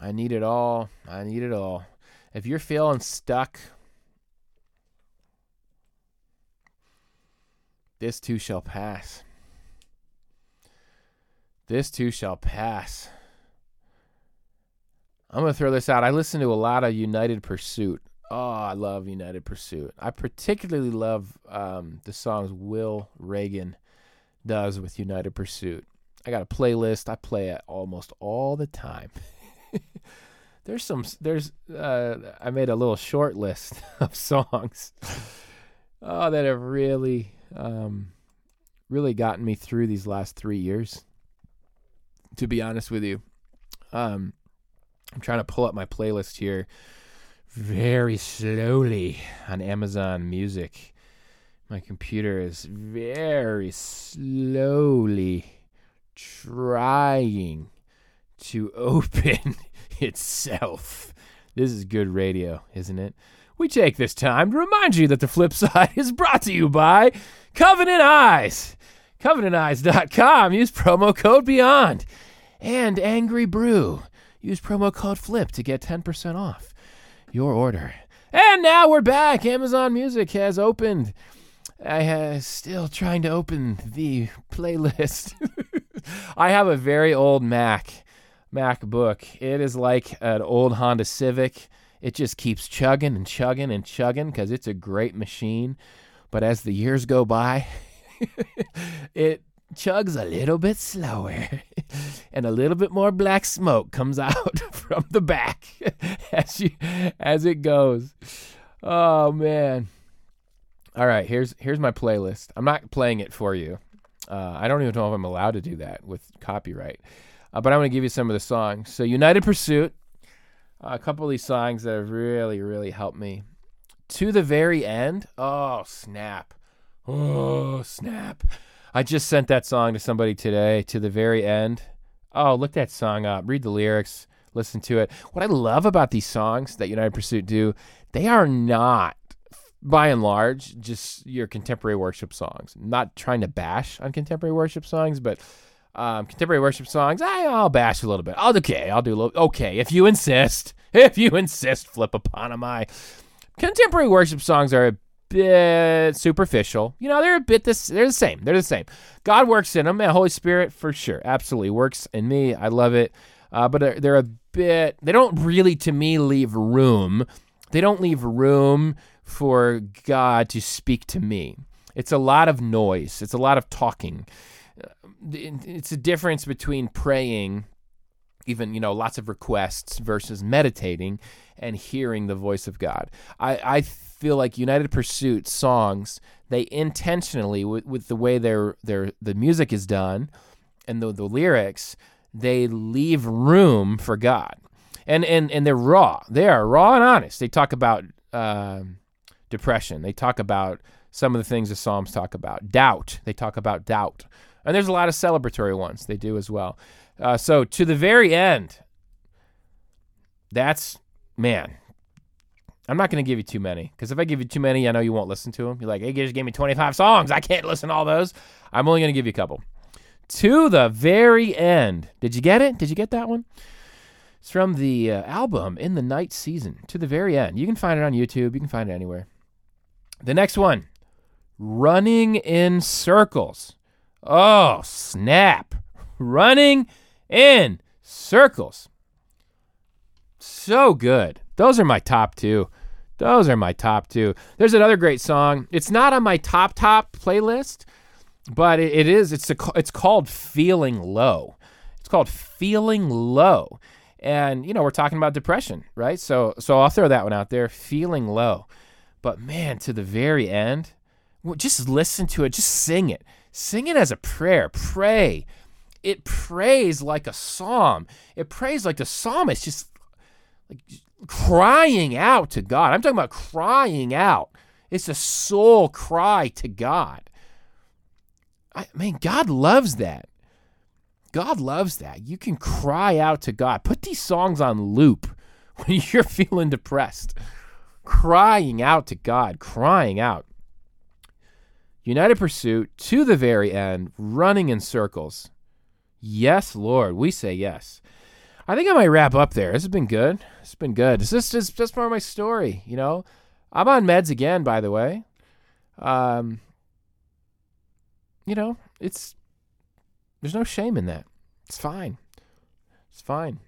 I need it all. I need it all. If you're feeling stuck, this too shall pass. This too shall pass. I'm going to throw this out. I listen to a lot of United Pursuit. Oh, I love United Pursuit. I particularly love um, the songs Will Reagan does with United Pursuit. I got a playlist. I play it almost all the time. there's some there's uh, I made a little short list of songs oh that have really um, really gotten me through these last three years. To be honest with you, um, I'm trying to pull up my playlist here very slowly on Amazon Music. My computer is very slowly trying to open itself. This is good radio, isn't it? We take this time to remind you that the flip side is brought to you by Covenant Eyes. CovenantEyes.com. Use promo code BEYOND. And Angry Brew. Use promo code FLIP to get 10% off your order. And now we're back. Amazon Music has opened. I am still trying to open the playlist. I have a very old Mac, MacBook. It is like an old Honda Civic. It just keeps chugging and chugging and chugging because it's a great machine. But as the years go by, it chugs a little bit slower and a little bit more black smoke comes out from the back as you as it goes. Oh man. All right, here's here's my playlist. I'm not playing it for you. Uh, I don't even know if I'm allowed to do that with copyright. Uh, but I'm going to give you some of the songs. So United Pursuit, uh, a couple of these songs that have really really helped me. To the very end. Oh, snap. Oh, snap. I just sent that song to somebody today to the very end. Oh, look that song up. Read the lyrics, listen to it. What I love about these songs that United Pursuit do, they are not by and large just your contemporary worship songs. not trying to bash on contemporary worship songs, but um, contemporary worship songs, I, I'll bash a little bit. I'll okay, I'll do a little okay if you insist. If you insist, flip upon them. I contemporary worship songs are bit superficial. You know, they're a bit this. They're the same. They're the same. God works in them. And Holy Spirit, for sure, absolutely works in me. I love it. Uh, but they're, they're a bit. They don't really, to me, leave room. They don't leave room for God to speak to me. It's a lot of noise. It's a lot of talking. Uh, it's a difference between praying even you know lots of requests versus meditating and hearing the voice of God. I, I feel like United Pursuit songs they intentionally with, with the way their their the music is done and the, the lyrics they leave room for God and and and they're raw. They are raw and honest. They talk about uh, depression. They talk about some of the things the Psalms talk about. Doubt. They talk about doubt. And there's a lot of celebratory ones they do as well. Uh, so to the very end, that's man. I'm not going to give you too many because if I give you too many, I know you won't listen to them. You're like, hey, you just gave me 25 songs. I can't listen to all those. I'm only going to give you a couple. To the very end. Did you get it? Did you get that one? It's from the uh, album In the Night Season. To the very end. You can find it on YouTube. You can find it anywhere. The next one Running in Circles. Oh, snap. Running in circles. So good. Those are my top two. Those are my top two. There's another great song. It's not on my top top playlist, but it, it is. It's a, it's called "Feeling Low." It's called "Feeling Low," and you know we're talking about depression, right? So so I'll throw that one out there. "Feeling Low," but man, to the very end, just listen to it. Just sing it. Sing it as a prayer. Pray it prays like a psalm. It prays like the psalmist, just like crying out to God. I'm talking about crying out. It's a soul cry to God. I mean, God loves that. God loves that. You can cry out to God. Put these songs on loop when you're feeling depressed. Crying out to God, crying out. United Pursuit to the very end, running in circles. Yes, Lord. We say yes. I think I might wrap up there. This has been good. It's been good. This is just, just part of my story, you know. I'm on meds again, by the way. Um, you know, it's there's no shame in that. It's fine. It's fine.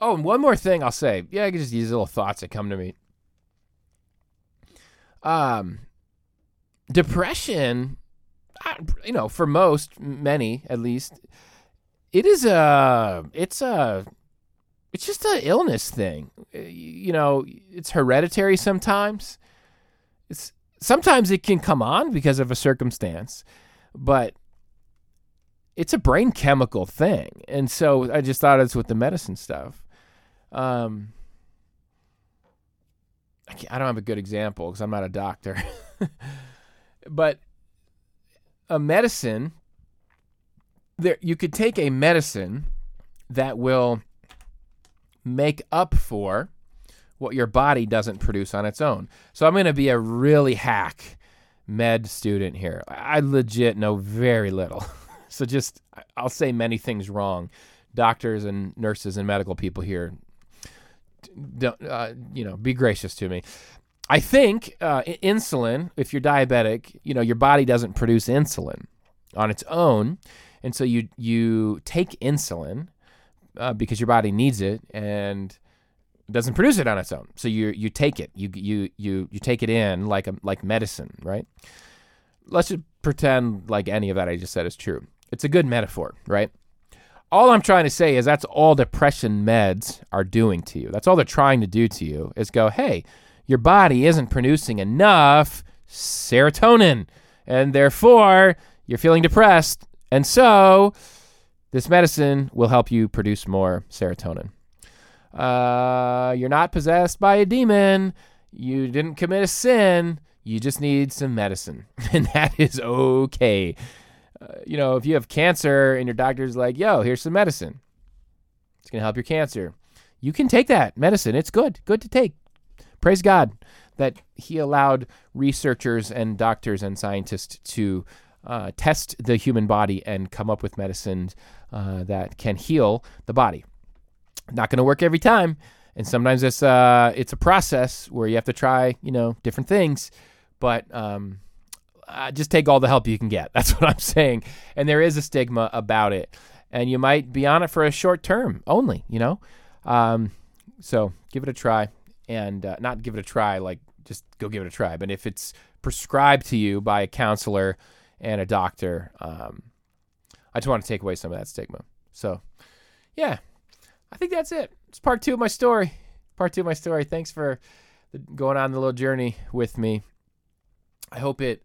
Oh, and one more thing I'll say. Yeah, I can just use little thoughts that come to me. Um, depression, you know, for most, many at least, it is a, it's a, it's just a illness thing. Uh, You know, it's hereditary sometimes. It's sometimes it can come on because of a circumstance, but it's a brain chemical thing. And so I just thought it's with the medicine stuff. Um, I, I don't have a good example because I'm not a doctor, but a medicine there you could take a medicine that will make up for what your body doesn't produce on its own. So I'm going to be a really hack med student here. I legit know very little. So just I'll say many things wrong. Doctors and nurses and medical people here don't uh, you know, be gracious to me. I think uh, insulin, if you're diabetic, you know, your body doesn't produce insulin on its own, and so you you take insulin uh, because your body needs it and doesn't produce it on its own. So you you take it, you you you you take it in like a like medicine, right? Let's just pretend like any of that I just said is true. It's a good metaphor, right? All I'm trying to say is that's all depression meds are doing to you. That's all they're trying to do to you is go, hey, your body isn't producing enough serotonin, and therefore you're feeling depressed. And so this medicine will help you produce more serotonin. Uh, you're not possessed by a demon. You didn't commit a sin. You just need some medicine, and that is okay. Uh, you know, if you have cancer and your doctor's like, "Yo, here's some medicine. It's gonna help your cancer," you can take that medicine. It's good, good to take. Praise God that He allowed researchers and doctors and scientists to uh, test the human body and come up with medicines uh, that can heal the body. Not going to work every time and sometimes it's uh it's a process where you have to try you know different things but um just take all the help you can get. That's what i'm saying. And there is a stigma about it. And you might be on it for a short term only you know? Um so give it a try and uh, not give it a try like just go give it a try but if it's prescribed to you by a counselor and a doctor um i just want to take away some of that stigma so yeah I think that's it. It's part two of my story. Part two of my story. Thanks for going on the little journey with me. I hope it.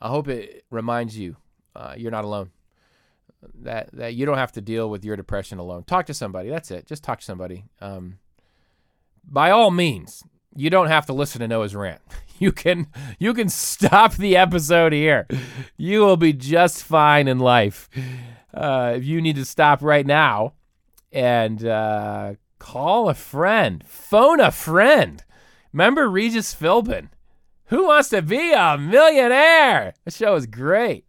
I hope it reminds you uh, you're not alone. That that you don't have to deal with your depression alone. Talk to somebody. That's it. Just talk to somebody. Um, by all means, you don't have to listen to Noah's rant. You can you can stop the episode here. You will be just fine in life. Uh, if you need to stop right now, and uh, call a friend, phone a friend. Remember Regis Philbin? Who wants to be a millionaire? That show is great.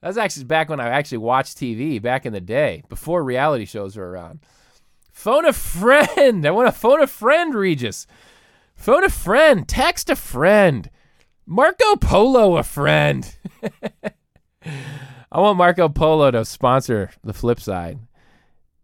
That was actually back when I actually watched TV back in the day, before reality shows were around. Phone a friend. I want to phone a friend, Regis. Phone a friend. Text a friend. Marco Polo a friend. I want Marco Polo to sponsor the flip side.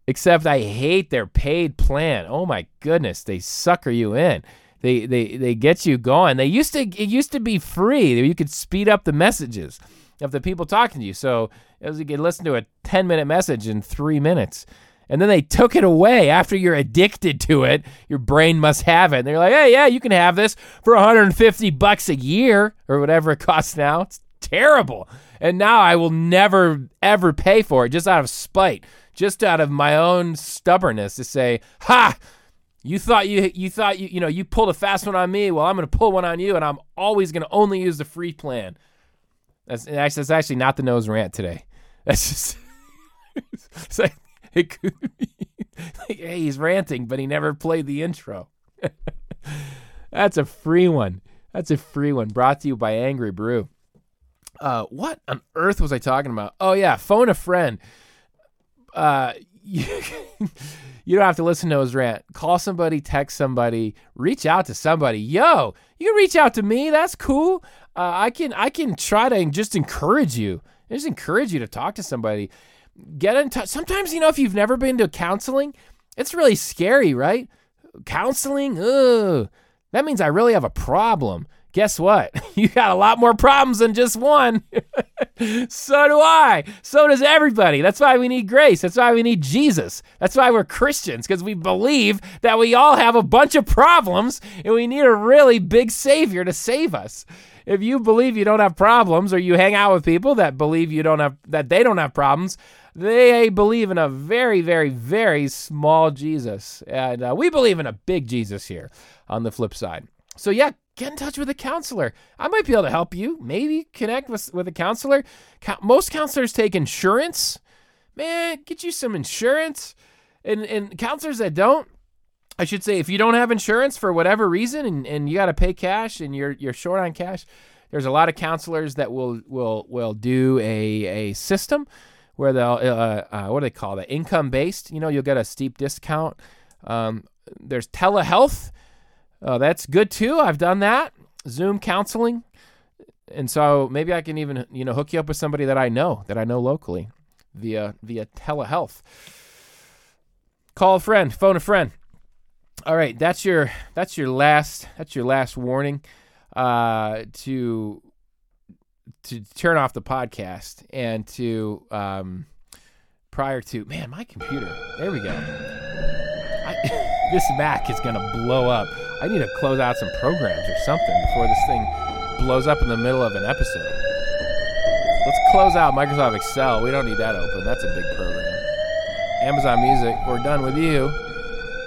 Except I hate their paid plan. Oh my goodness, they sucker you in. They they they get you going. They used to it used to be free. You could speed up the messages of the people talking to you. So you could listen to a 10 minute message in three minutes. And then they took it away after you're addicted to it. Your brain must have it. And they're like, hey, yeah, you can have this for 150 bucks a year or whatever it costs now. It's terrible. And now I will never, ever pay for it just out of spite, just out of my own stubbornness to say, ha, you thought you you thought you you know you pulled a fast one on me. Well, I'm going to pull one on you, and I'm always going to only use the free plan. That's actually that's actually not the Noah's rant today. That's just it's like it could be like, hey, he's ranting, but he never played the intro. That's a free one. That's a free one. Brought to you by Angry Brew. Uh, what on earth was I talking about? Oh yeah, phone a friend. Uh, you, you don't have to listen to his rant. Call somebody, text somebody, reach out to somebody. Yo, you can reach out to me. That's cool. Uh, I can I can try to just encourage you. Just encourage you to talk to somebody. Get in touch. Sometimes you know if you've never been to counseling, it's really scary, right? Counseling, ugh, that means I really have a problem. Guess what? You got a lot more problems than just one. so do I. So does everybody. That's why we need grace. That's why we need Jesus. That's why we're Christians, because we believe that we all have a bunch of problems and we need a really big Savior to save us. If you believe you don't have problems, or you hang out with people that believe you don't have that they don't have problems, they believe in a very, very, very small Jesus, and uh, we believe in a big Jesus here. On the flip side, so yeah, get in touch with a counselor. I might be able to help you. Maybe connect with, with a counselor. Most counselors take insurance. Man, get you some insurance. And, and counselors that don't, I should say, if you don't have insurance for whatever reason and, and you got to pay cash and you're, you're short on cash, there's a lot of counselors that will, will, will do a, a system where they'll, uh, uh, what do they call that? Income based. You know, you'll get a steep discount. Um, there's telehealth uh, that's good too. I've done that. Zoom counseling. And so maybe I can even, you know, hook you up with somebody that I know, that I know locally via via telehealth. Call a friend, phone a friend. All right, that's your that's your last that's your last warning uh to to turn off the podcast and to um prior to man, my computer. There we go. I, this Mac is gonna blow up. I need to close out some programs or something before this thing blows up in the middle of an episode. Let's close out Microsoft Excel. We don't need that open. That's a big program. Amazon Music, we're done with you.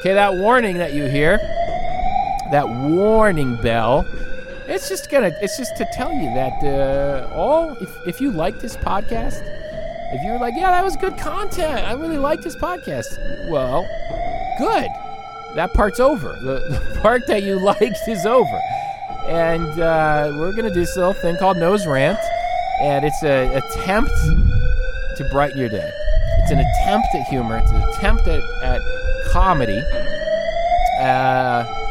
Okay, that warning that you hear, that warning bell, it's just gonna, it's just to tell you that uh, all, if, if you like this podcast, if you're like, yeah, that was good content, I really like this podcast, well, good that part's over. The, the part that you liked is over. And uh, we're to do this little thing called Noah's Rant. And it's an attempt to brighten your day. It's an attempt at humor, it's an attempt at, at comedy. Uh,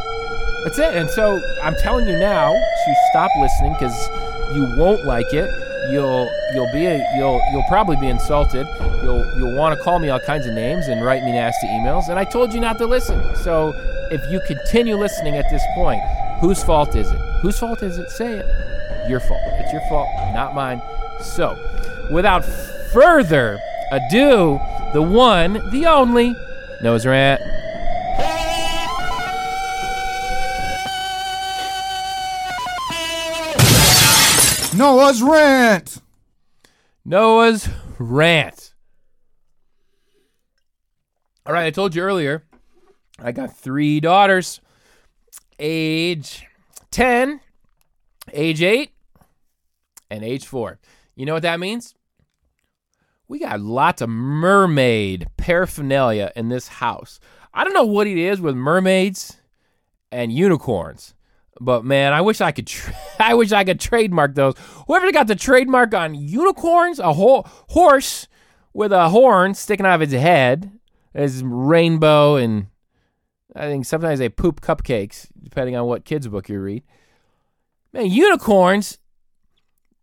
that's it. And so I'm telling you now to stop listening because you won't like it. You'll you'll be a, you'll you'll probably be insulted. You'll you'll want to call me all kinds of names and write me nasty emails. And I told you not to listen. So if you continue listening at this point, whose fault is it? Whose fault is it? Say it. Your fault. It's your fault, not mine. So, without further ado, the one, the only, Noah's Rant. Noah's rant. Noah's rant. All right, I told you earlier, I got three daughters, age 10, age 8, and age 4. You know what that means? We got lots of mermaid paraphernalia in this house. I don't know what it is with mermaids and unicorns. But man, I wish I could. Tra- I wish I could trademark those. Whoever got the trademark on unicorns, a ho- horse with a horn sticking out of its head, is rainbow, and I think sometimes they poop cupcakes, depending on what kids book you read. Man, unicorns.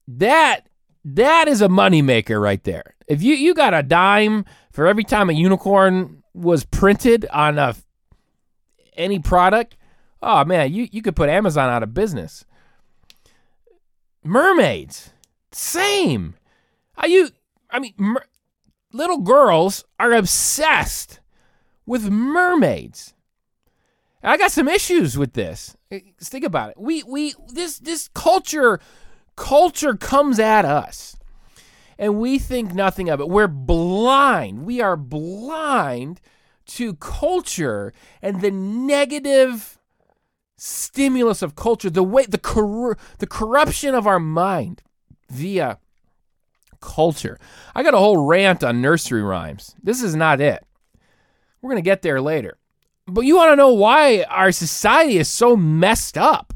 That that is a moneymaker right there. If you you got a dime for every time a unicorn was printed on a any product Oh man, you, you could put Amazon out of business. Mermaids, same. Are you? I mean, mer- little girls are obsessed with mermaids. I got some issues with this. Let's think about it. We we this this culture culture comes at us, and we think nothing of it. We're blind. We are blind to culture and the negative stimulus of culture, the way the cor- the corruption of our mind via culture. I got a whole rant on nursery rhymes. This is not it. We're going to get there later. But you want to know why our society is so messed up?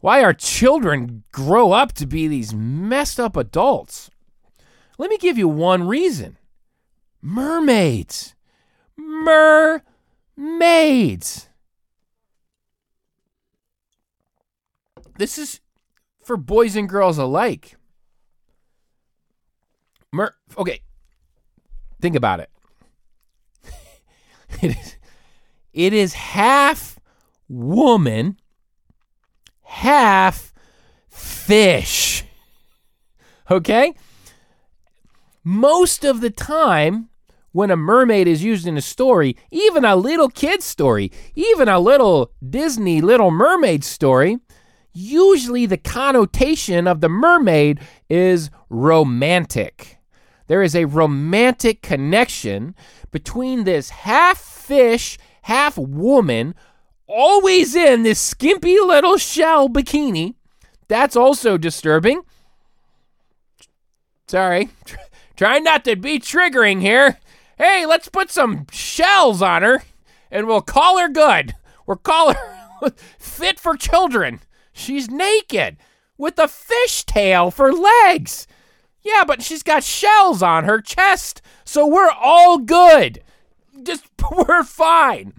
Why our children grow up to be these messed up adults? Let me give you one reason. Mermaids. mermaids. This is for boys and girls alike. Mer- okay, think about it. it, is, it is half woman, half fish. Okay? Most of the time, when a mermaid is used in a story, even a little kid's story, even a little Disney Little Mermaid story, usually the connotation of the mermaid is romantic. There is a romantic connection between this half fish, half woman, always in this skimpy little shell bikini. That's also disturbing. Sorry. Trying not to be triggering here. Hey, let's put some shells on her and we'll call her good. We'll call her fit for children. She's naked with a fishtail for legs. Yeah, but she's got shells on her chest, so we're all good. Just, we're fine.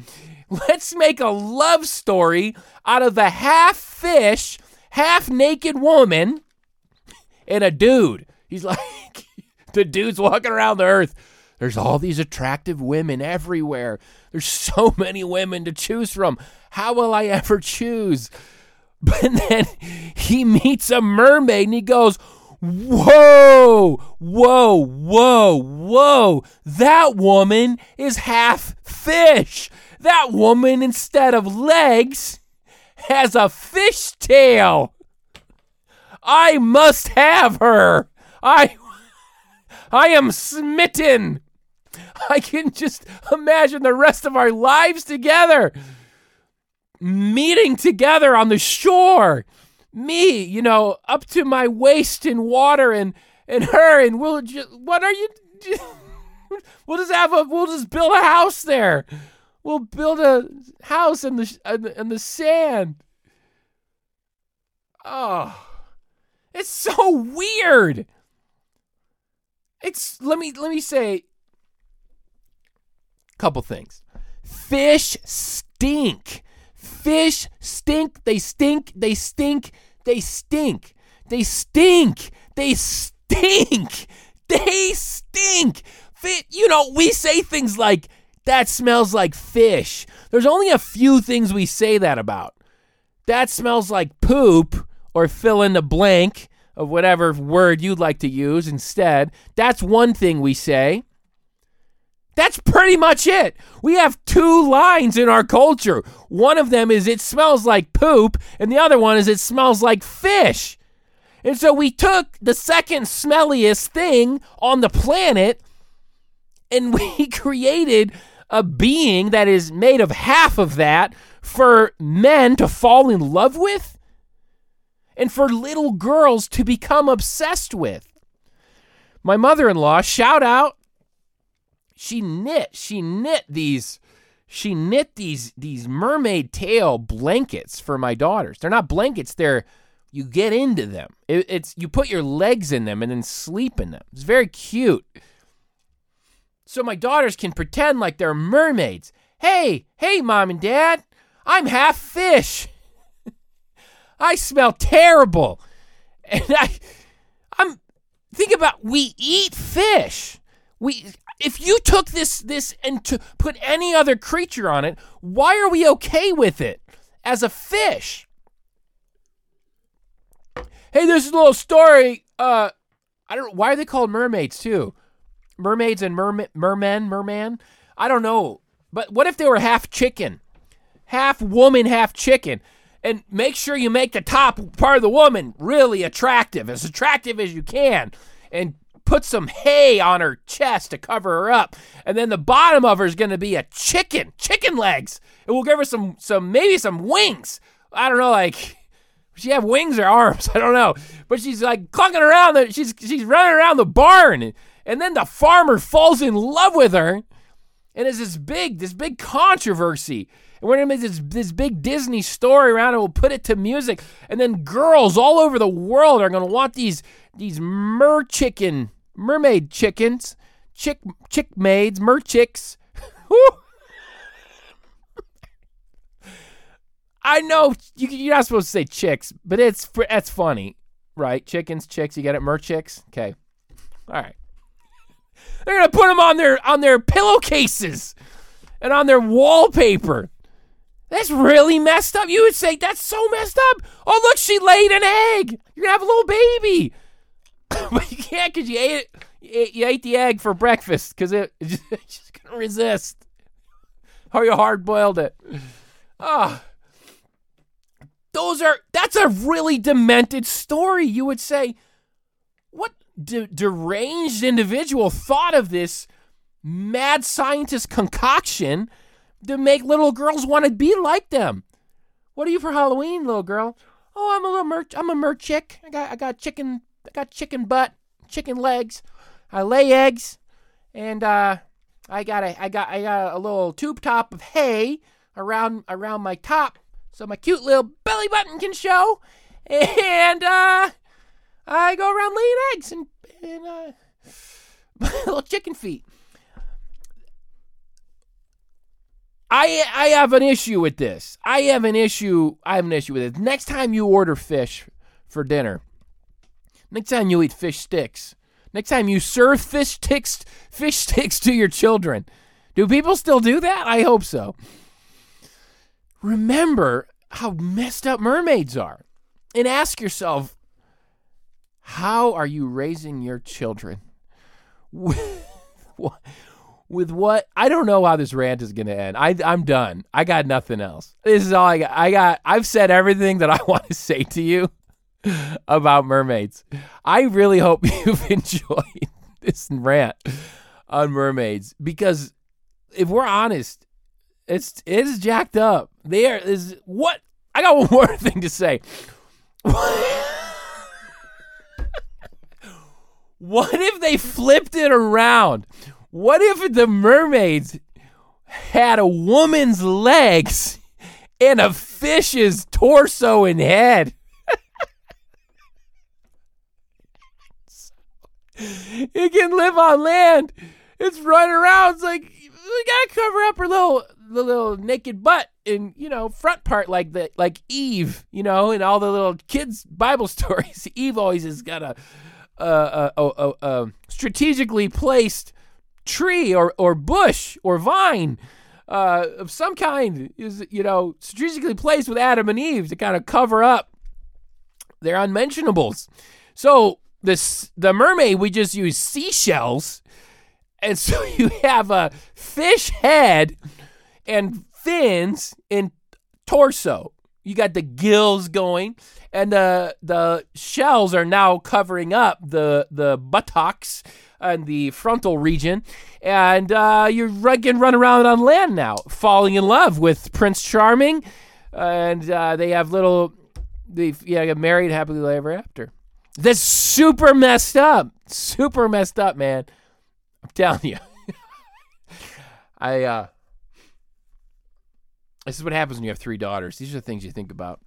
Let's make a love story out of the half fish, half naked woman and a dude. He's like, the dude's walking around the earth. There's all these attractive women everywhere. There's so many women to choose from. How will I ever choose? But then he meets a mermaid and he goes, Whoa, whoa, whoa, whoa. That woman is half fish. That woman, instead of legs, has a fish tail. I must have her. I I am smitten. I can just imagine the rest of our lives together. Meeting together on the shore. Me, you know, up to my waist in water and and her and we'll just what are you We'll just have a we'll just build a house there. We'll build a house in the in the, in the sand. Oh. It's so weird. It's let me let me say a couple things. Fish stink. Fish stink. They stink. They stink. They stink. They stink. They stink. They stink. Fit, you know, we say things like that smells like fish. There's only a few things we say that about. That smells like poop or fill in the blank of whatever word you'd like to use instead. That's one thing we say. That's pretty much it. We have two lines in our culture. One of them is it smells like poop, and the other one is it smells like fish. And so we took the second smelliest thing on the planet and we created a being that is made of half of that for men to fall in love with and for little girls to become obsessed with. My mother in law, shout out, she knit, she knit these. She knit these these mermaid tail blankets for my daughters. They're not blankets, they're you get into them. It, it's you put your legs in them and then sleep in them. It's very cute. So my daughters can pretend like they're mermaids. Hey, hey, mom and dad, I'm half fish. I smell terrible. And I I'm think about we eat fish. We if you took this this and to put any other creature on it, why are we okay with it as a fish? Hey, this is a little story. Uh I don't why are they called mermaids too? Mermaids and merma- mermen, merman? I don't know. But what if they were half chicken? Half woman, half chicken and make sure you make the top part of the woman really attractive, as attractive as you can, and put some hay on her chest to cover her up. And then the bottom of her is going to be a chicken, chicken legs. And we'll give her some, some maybe some wings. I don't know, like she have wings or arms, I don't know. But she's like clucking around. The, she's she's running around the barn, and then the farmer falls in love with her, and it's this big this big controversy. And we're gonna make this this big Disney story around it. We'll put it to music, and then girls all over the world are gonna want these these mer chicken mermaid chickens, chick chick maids, merchicks. I know you, are not supposed to say chicks, but it's that's funny, right? Chickens, chicks. You get it, merchicks. Okay, all right. They're gonna put them on their on their pillowcases and on their wallpaper. That's really messed up. You would say that's so messed up. Oh look, she laid an egg. You're gonna have a little baby. but you can't because you ate it. You ate, the egg for breakfast because it, it's just gonna resist. Or you hard boiled it. Ah. Those are that's a really demented story. You would say, what de- deranged individual thought of this mad scientist concoction to make little girls want to be like them? What are you for Halloween, little girl? Oh, I'm a little mer. I'm a mer chick. I got I got chicken. I got chicken butt, chicken legs. I lay eggs, and uh, I got a I got I got a little tube top of hay around around my top, so my cute little belly button can show. And uh, I go around laying eggs and and uh, my little chicken feet. I I have an issue with this. I have an issue. I have an issue with it. Next time you order fish for dinner, next time you eat fish sticks, next time you serve fish sticks fish sticks to your children, do people still do that? I hope so. Remember how messed up mermaids are, and ask yourself, how are you raising your children? With what? With what? I don't know how this rant is going to end. I, I'm done. I got nothing else. This is all I got. I got. I've said everything that I want to say to you about mermaids. I really hope you've enjoyed this rant on mermaids because if we're honest, it's it is jacked up. There is what I got one more thing to say. What if they flipped it around? What if the mermaids had a woman's legs and a fish's torso and head? it can live on land. It's running around. It's like we gotta cover up her little the little naked butt and you know front part like the like Eve, you know, and all the little kids Bible stories. Eve always has got a a, a, a, a strategically placed tree or or bush or vine uh, of some kind is you know strategically placed with Adam and Eve to kind of cover up their unmentionables. So this the mermaid we just use seashells, and so you have a fish head and fins and torso. You got the gills going, and the the shells are now covering up the the buttocks and the frontal region, and uh, you can run around on land now, falling in love with Prince Charming, and uh, they have little they yeah get married happily ever after. That's super messed up, super messed up, man. I'm telling you. I uh this is what happens when you have three daughters. These are the things you think about.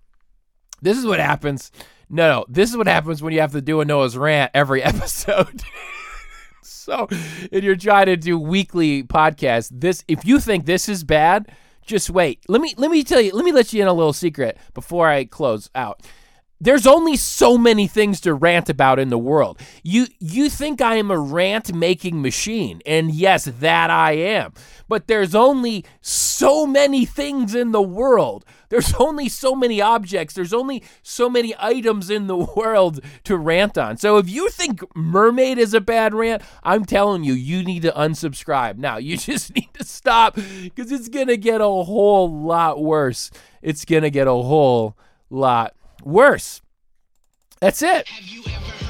This is what happens. No, no, this is what happens when you have to do a Noah's rant every episode. so, if you're trying to do weekly podcasts, this if you think this is bad, just wait. Let me let me tell you. Let me let you in a little secret before I close out. There's only so many things to rant about in the world. You you think I am a rant making machine, and yes, that I am. But there's only so many things in the world. There's only so many objects. There's only so many items in the world to rant on. So if you think mermaid is a bad rant, I'm telling you, you need to unsubscribe. Now, you just need to stop because it's going to get a whole lot worse. It's going to get a whole lot worse. That's it.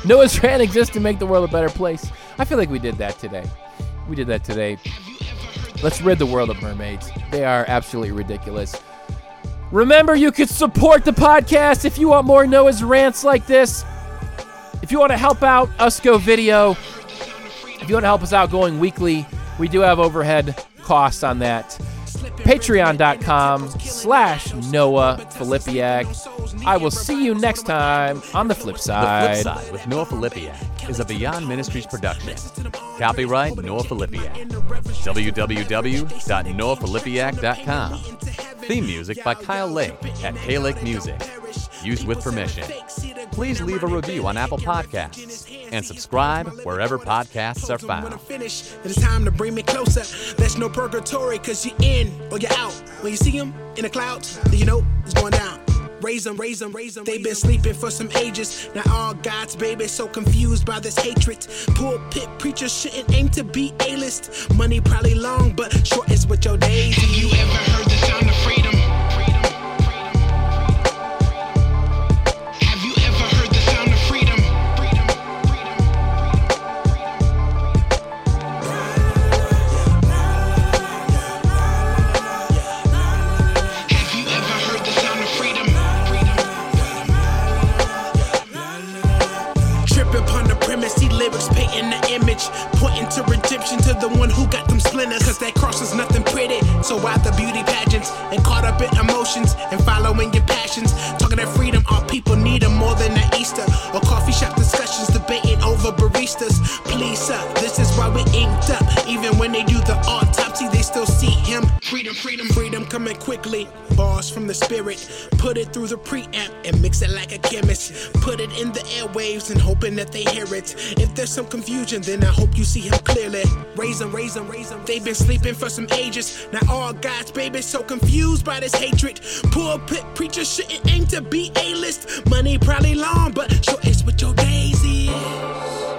Noah's rant exists to make the world a better place. I feel like we did that today. We did that today. Let's rid the world of mermaids. They are absolutely ridiculous. Remember, you could support the podcast if you want more Noah's rants like this. If you want to help out us go video, if you want to help us out going weekly, we do have overhead costs on that. Patreon.com slash Noah Filipiak. I will see you next time on the flip Side. The side. Flip Side with Noah Filipiak is a Beyond Ministries production. Copyright Noah Filipiak. www.noahfilipiak.com. Theme music by Kyle Lake at K-Lake Music. Used with permission. Please leave a review on Apple Podcasts and subscribe wherever podcasts are found. Finish. It's time to bring me closer. There's no purgatory, cause you're in or you're out. When you see him in the clouds, then you know it's going down. Raise them, raise them, raise them. They've been sleeping for some ages. Now all God's babies so confused by this hatred. Pulpit preachers shouldn't aim to be A-list. Money probably long, but short is what your days. Have you ever heard the sound of pointing to redemption to the one who got them splinters. Cause that cross is nothing pretty. So why the beauty pageants and caught up in emotions and following your passions? Talking that freedom, all people need need 'em more than that Easter or coffee shop discussions, baristas. Please, sir, this is why we inked up. Even when they do the autopsy, they still see him. Freedom, freedom, freedom coming quickly. Bars from the spirit, put it through the preamp and mix it like a chemist. Put it in the airwaves and hoping that they hear it. If there's some confusion, then I hope you see him clearly. Raise them, raise them, raise them. They've been sleeping for some ages. Now all God's babies so confused by this hatred. Pulpit preachers shouldn't aim to be A-list. Money probably long, but sure it's what your days is.